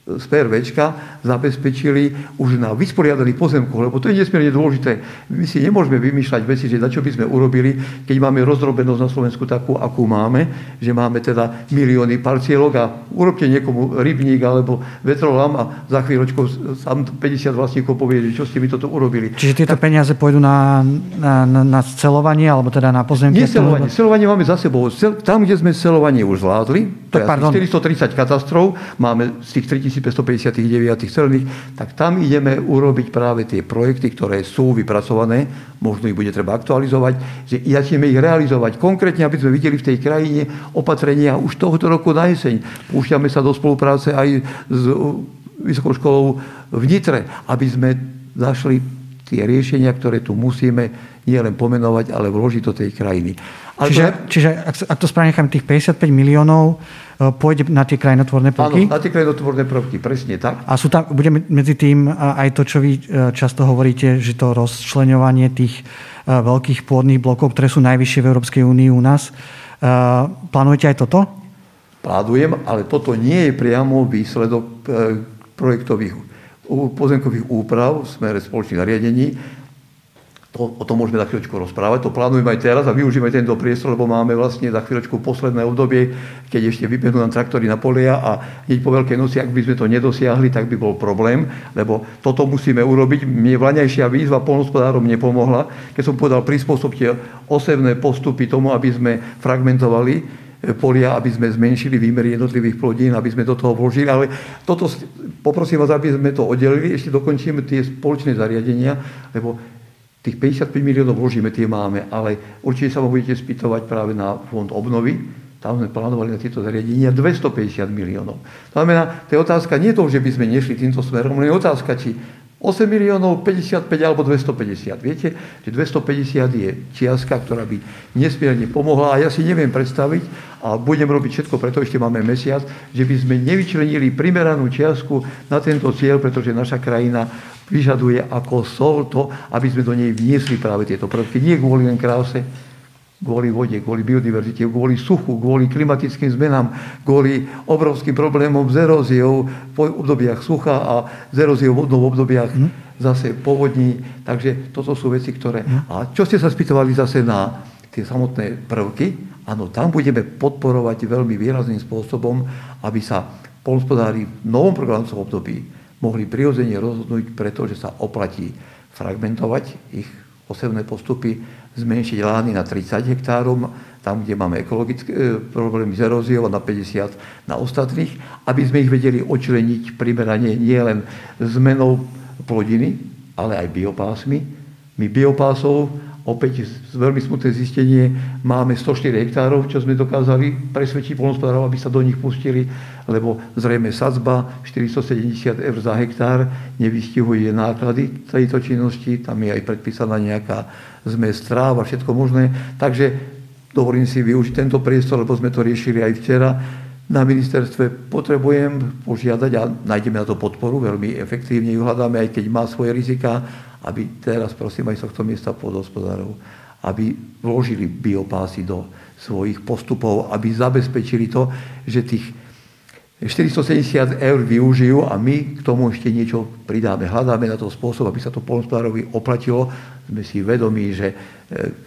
z PRVčka zabezpečili už na vysporiadaných pozemkoch, lebo to je nesmierne dôležité. My si nemôžeme vymýšľať veci, že na čo by sme urobili, keď máme rozdrobenosť na Slovensku takú, akú máme, že máme teda milióny parcielok a urobte niekomu rybník alebo vetrolam a za chvíľočku sam 50 vlastníkov povie, že čo ste mi toto urobili. Čiže tieto tak, peniaze pôjdu na, na, na, scelovanie alebo teda na pozemky? Nie scelovanie. Scelovanie máme za sebou. Tam, kde sme scelovanie už zvládli, to je 430 katastrov, máme z tých 3000 1559 celných, tak tam ideme urobiť práve tie projekty, ktoré sú vypracované, možno ich bude treba aktualizovať, že začneme ich realizovať konkrétne, aby sme videli v tej krajine opatrenia už tohoto roku na jeseň. Púšťame sa do spolupráce aj s Vysokou školou v Nitre, aby sme našli tie riešenia, ktoré tu musíme nielen pomenovať, ale vložiť do tej krajiny. Ale čiže, to... čiže ak, ak to správne tých 55 miliónov pôjde na tie krajinotvorné prvky? Áno, na tie krajinotvorné prvky, presne tak. A sú tam, bude medzi tým aj to, čo vy e, často hovoríte, že to rozčleňovanie tých e, veľkých pôdnych blokov, ktoré sú najvyššie v Európskej únii u nás. Plánujete aj toto? Plánujem, ale toto nie je priamo výsledok projektových pozemkových úprav v smere spoločných nariadení to, o tom môžeme za chvíľočku rozprávať. To plánujeme aj teraz a využijeme tento priestor, lebo máme vlastne za chvíľočku posledné obdobie, keď ešte vybehnú nám traktory na polia a hneď po Veľkej noci, ak by sme to nedosiahli, tak by bol problém, lebo toto musíme urobiť. Mne vlaňajšia výzva polnospodárom nepomohla, keď som povedal, prispôsobte osevné postupy tomu, aby sme fragmentovali e, polia, aby sme zmenšili výmery jednotlivých plodín, aby sme do toho vložili. Ale toto poprosím vás, aby sme to oddelili, ešte dokončíme tie spoločné zariadenia, lebo Tých 55 miliónov vložíme, tie máme, ale určite sa ma budete spýtovať práve na fond obnovy. Tam sme plánovali na tieto zariadenia 250 miliónov. To znamená, to je otázka nie to, že by sme nešli týmto smerom, ale je otázka, či 8 miliónov, 55 alebo 250. Viete, že 250 je čiastka, ktorá by nesmierne pomohla a ja si neviem predstaviť a budem robiť všetko, preto ešte máme mesiac, že by sme nevyčlenili primeranú čiastku na tento cieľ, pretože naša krajina vyžaduje ako sol to, aby sme do nej vniesli práve tieto prvky. Nie kvôli len kráse, kvôli vode, kvôli biodiverzite, kvôli suchu, kvôli klimatickým zmenám, kvôli obrovským problémom s eróziou v obdobiach sucha a s eróziou vodnou v obdobiach mm. zase povodní. Takže toto sú veci, ktoré... Mm. A čo ste sa spýtovali zase na tie samotné prvky? Áno, tam budeme podporovať veľmi výrazným spôsobom, aby sa polnospodári v novom programovacom období mohli prirodzene rozhodnúť, pretože sa oplatí fragmentovať ich osevné postupy, zmenšiť lány na 30 hektárov, tam, kde máme ekologické e, problémy s eróziou na 50 na ostatných, aby sme ich vedeli očleniť primerane nielen zmenou plodiny, ale aj biopásmi. My biopásov Opäť veľmi smutné zistenie, máme 104 hektárov, čo sme dokázali presvedčiť polnospodárov, aby sa do nich pustili, lebo zrejme sadzba 470 eur za hektár nevystihuje náklady tejto činnosti, tam je aj predpísaná nejaká zmes tráv všetko možné. Takže dovolím si využiť tento priestor, lebo sme to riešili aj včera. na ministerstve potrebujem požiadať a nájdeme na to podporu, veľmi efektívne ju hľadáme, aj keď má svoje rizika, aby teraz prosím aj z tohto miesta podhospodárov, aby vložili biopásy do svojich postupov, aby zabezpečili to, že tých 470 eur využijú a my k tomu ešte niečo pridáme. Hľadáme na to spôsob, aby sa to polnospodárovi oplatilo. Sme si vedomí, že e,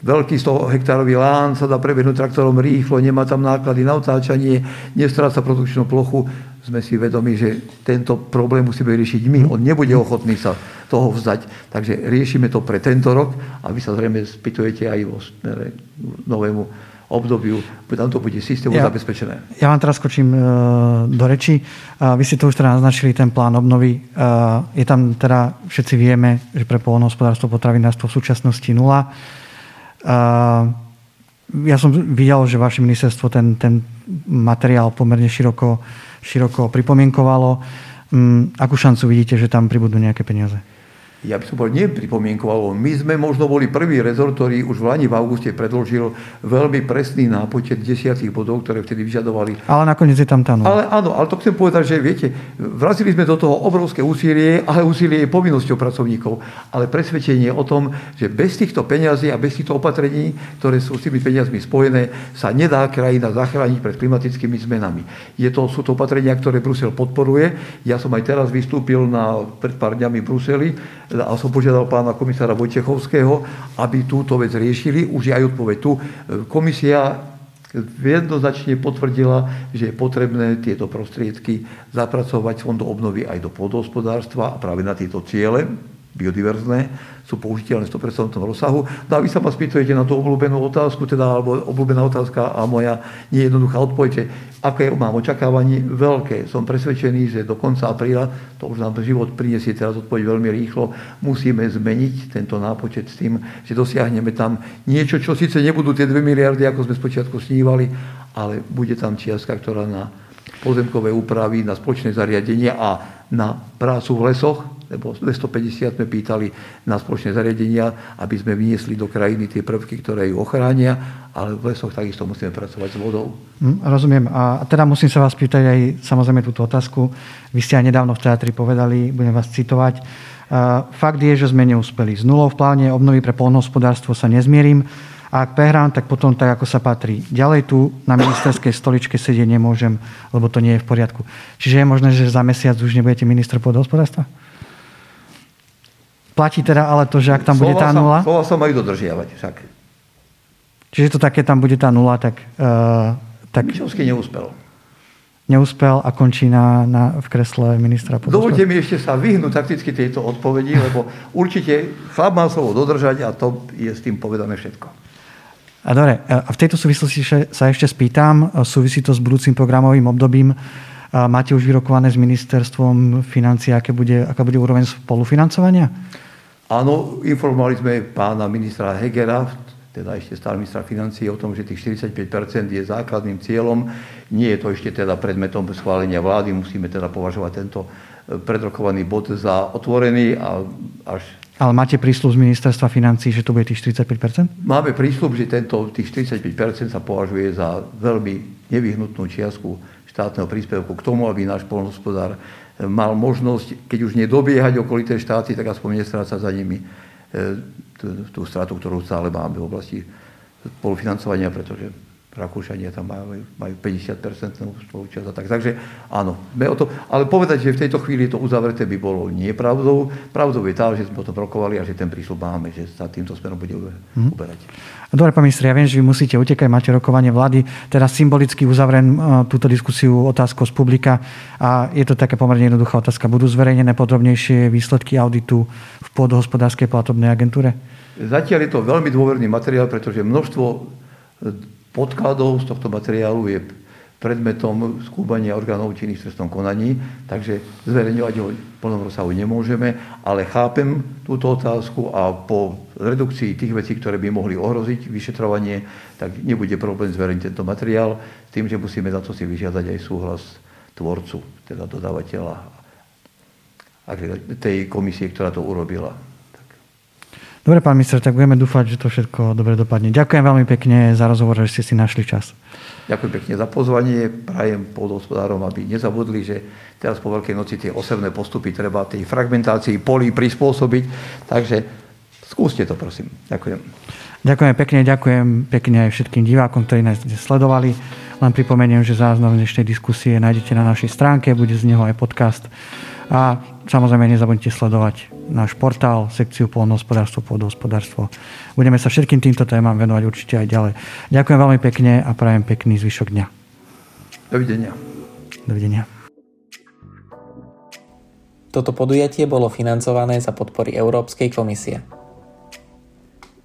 veľký 100 hektárový lán sa dá prebehnúť traktorom rýchlo, nemá tam náklady na otáčanie, nestráca produkčnú plochu. Sme si vedomí, že tento problém musíme riešiť my. On nebude ochotný sa toho vzdať. Takže riešime to pre tento rok a vy sa zrejme spýtujete aj vo novému obdobiu, tam to bude systému ja, zabezpečené. Ja vám teraz skočím uh, do reči. Vy ste to už teda naznačili, ten plán obnovy. Uh, je tam teda, všetci vieme, že pre polnohospodárstvo, potravinárstvo v súčasnosti nula. Uh, ja som videl, že vaše ministerstvo ten, ten materiál pomerne široko, široko pripomienkovalo. Um, akú šancu vidíte, že tam pribudú nejaké peniaze? Ja by som povedal, nepripomienkoval. My sme možno boli prvý rezort, ktorý už v Lani v auguste predložil veľmi presný nápočet desiatých bodov, ktoré vtedy vyžadovali. Ale nakoniec je tam tá Ale áno, ale to chcem povedať, že viete, vrazili sme do toho obrovské úsilie, ale úsilie je povinnosťou pracovníkov. Ale presvedčenie o tom, že bez týchto peňazí a bez týchto opatrení, ktoré sú s tými peniazmi spojené, sa nedá krajina zachrániť pred klimatickými zmenami. Je to, sú to opatrenia, ktoré Brusel podporuje. Ja som aj teraz vystúpil na, pred pár dňami v Bruseli a som požiadal pána komisára Vojtechovského, aby túto vec riešili. Už je aj odpoveď tu. Komisia jednoznačne potvrdila, že je potrebné tieto prostriedky zapracovať fondu obnovy aj do pôdohospodárstva a práve na tieto ciele biodiverzné, sú použiteľné v 100% rozsahu. No a vy sa ma spýtujete na tú obľúbenú otázku, teda, alebo obľúbená otázka a moja nejednoduchá odpoveď, aké mám očakávanie? Veľké. Som presvedčený, že do konca apríla, to už nám život prinesie teraz odpoveď veľmi rýchlo, musíme zmeniť tento nápočet s tým, že dosiahneme tam niečo, čo síce nebudú tie 2 miliardy, ako sme spočiatku snívali, ale bude tam čiastka, ktorá na pozemkové úpravy, na spoločné zariadenia a na prácu v lesoch, lebo 250 sme pýtali na spoločné zariadenia, aby sme vyniesli do krajiny tie prvky, ktoré ju ochránia, ale v lesoch takisto musíme pracovať s vodou. Hm, rozumiem. A teda musím sa vás pýtať aj samozrejme túto otázku. Vy ste aj nedávno v teatri povedali, budem vás citovať. Fakt je, že sme neúspeli. Z nulou v pláne obnovy pre polnohospodárstvo sa nezmierim. A ak prehrám, tak potom tak, ako sa patrí. Ďalej tu na ministerskej stoličke sedieť nemôžem, lebo to nie je v poriadku. Čiže je možné, že za mesiac už nebudete minister pôdohospodárstva? Platí teda ale to, že ak tam slova bude tá nula? Slova sa majú dodržiavať však. Čiže to také tam bude tá nula, tak... Uh, tak... Mišovský neúspel. Neúspel a končí na, na, v kresle ministra Dovolte mi ešte sa vyhnúť takticky tejto odpovedi, lebo určite chlap má slovo dodržať a to je s tým povedané všetko. A dobre, a v tejto súvislosti sa ešte spýtam, súvisí to s budúcim programovým obdobím. Máte už vyrokované s ministerstvom financí, aké bude, aká bude úroveň spolufinancovania? Áno, informovali sme pána ministra Hegera, teda ešte stále ministra financí, o tom, že tých 45% je základným cieľom. Nie je to ešte teda predmetom schválenia vlády, musíme teda považovať tento e, predrokovaný bod za otvorený a až ale máte prísľub z ministerstva financí, že to bude tých 45%? Máme prísľub, že tento, tých 45% sa považuje za veľmi nevyhnutnú čiastku štátneho príspevku k tomu, aby náš polnospodár mal možnosť, keď už nedobiehať okolité štáty, tak aspoň nestrácať za nimi e, tú stratu, ktorú stále máme v oblasti spolufinancovania, pretože Rakúšania tam majú, majú 50% spolučasť a tak. Takže áno, o to, ale povedať, že v tejto chvíli to uzavreté, by bolo nepravdou. Pravdou je tá, že sme o tom rokovali a že ten prísľub máme, že sa týmto smerom bude mhm. uberať. Dobre, pán minister, ja viem, že vy musíte utekať, máte rokovanie vlády. Teraz symbolicky uzavriem uh, túto diskusiu otázkou z publika a je to taká pomerne jednoduchá otázka. Budú zverejnené podrobnejšie výsledky auditu v pôdohospodárskej platobnej agentúre? Zatiaľ je to veľmi dôverný materiál, pretože množstvo podkladov z tohto materiálu je predmetom skúbania orgánov činných v trestnom konaní, takže zverejňovať ho v plnom rozsahu nemôžeme, ale chápem túto otázku a po redukcii tých vecí, ktoré by mohli ohroziť vyšetrovanie, tak nebude problém zverejniť tento materiál s tým, že musíme za to si vyžiadať aj súhlas tvorcu, teda dodávateľa tej komisie, ktorá to urobila. Dobre, pán minister, tak budeme dúfať, že to všetko dobre dopadne. Ďakujem veľmi pekne za rozhovor, že ste si našli čas. Ďakujem pekne za pozvanie. Prajem pôdohospodárom, aby nezabudli, že teraz po Veľkej noci tie osobné postupy treba tej fragmentácii polí prispôsobiť. Takže skúste to, prosím. Ďakujem. Ďakujem pekne, ďakujem pekne aj všetkým divákom, ktorí nás sledovali. Len pripomeniem, že záznam dnešnej diskusie nájdete na našej stránke, bude z neho aj podcast. A samozrejme nezabudnite sledovať náš portál, sekciu polnohospodárstvo, pôdohospodárstvo. Budeme sa všetkým týmto témam venovať určite aj ďalej. Ďakujem veľmi pekne a prajem pekný zvyšok dňa. Dovidenia. Dovidenia. Toto podujatie bolo financované za podpory Európskej komisie.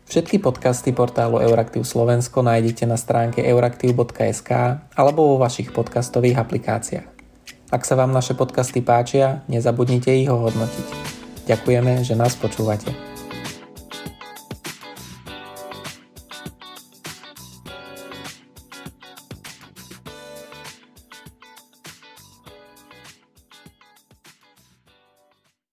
Všetky podcasty portálu Euraktiv Slovensko nájdete na stránke euraktiv.sk alebo vo vašich podcastových aplikáciách. Ak sa vám naše podcasty páčia, nezabudnite ich ho hodnotiť. Ďakujeme, že nás počúvate.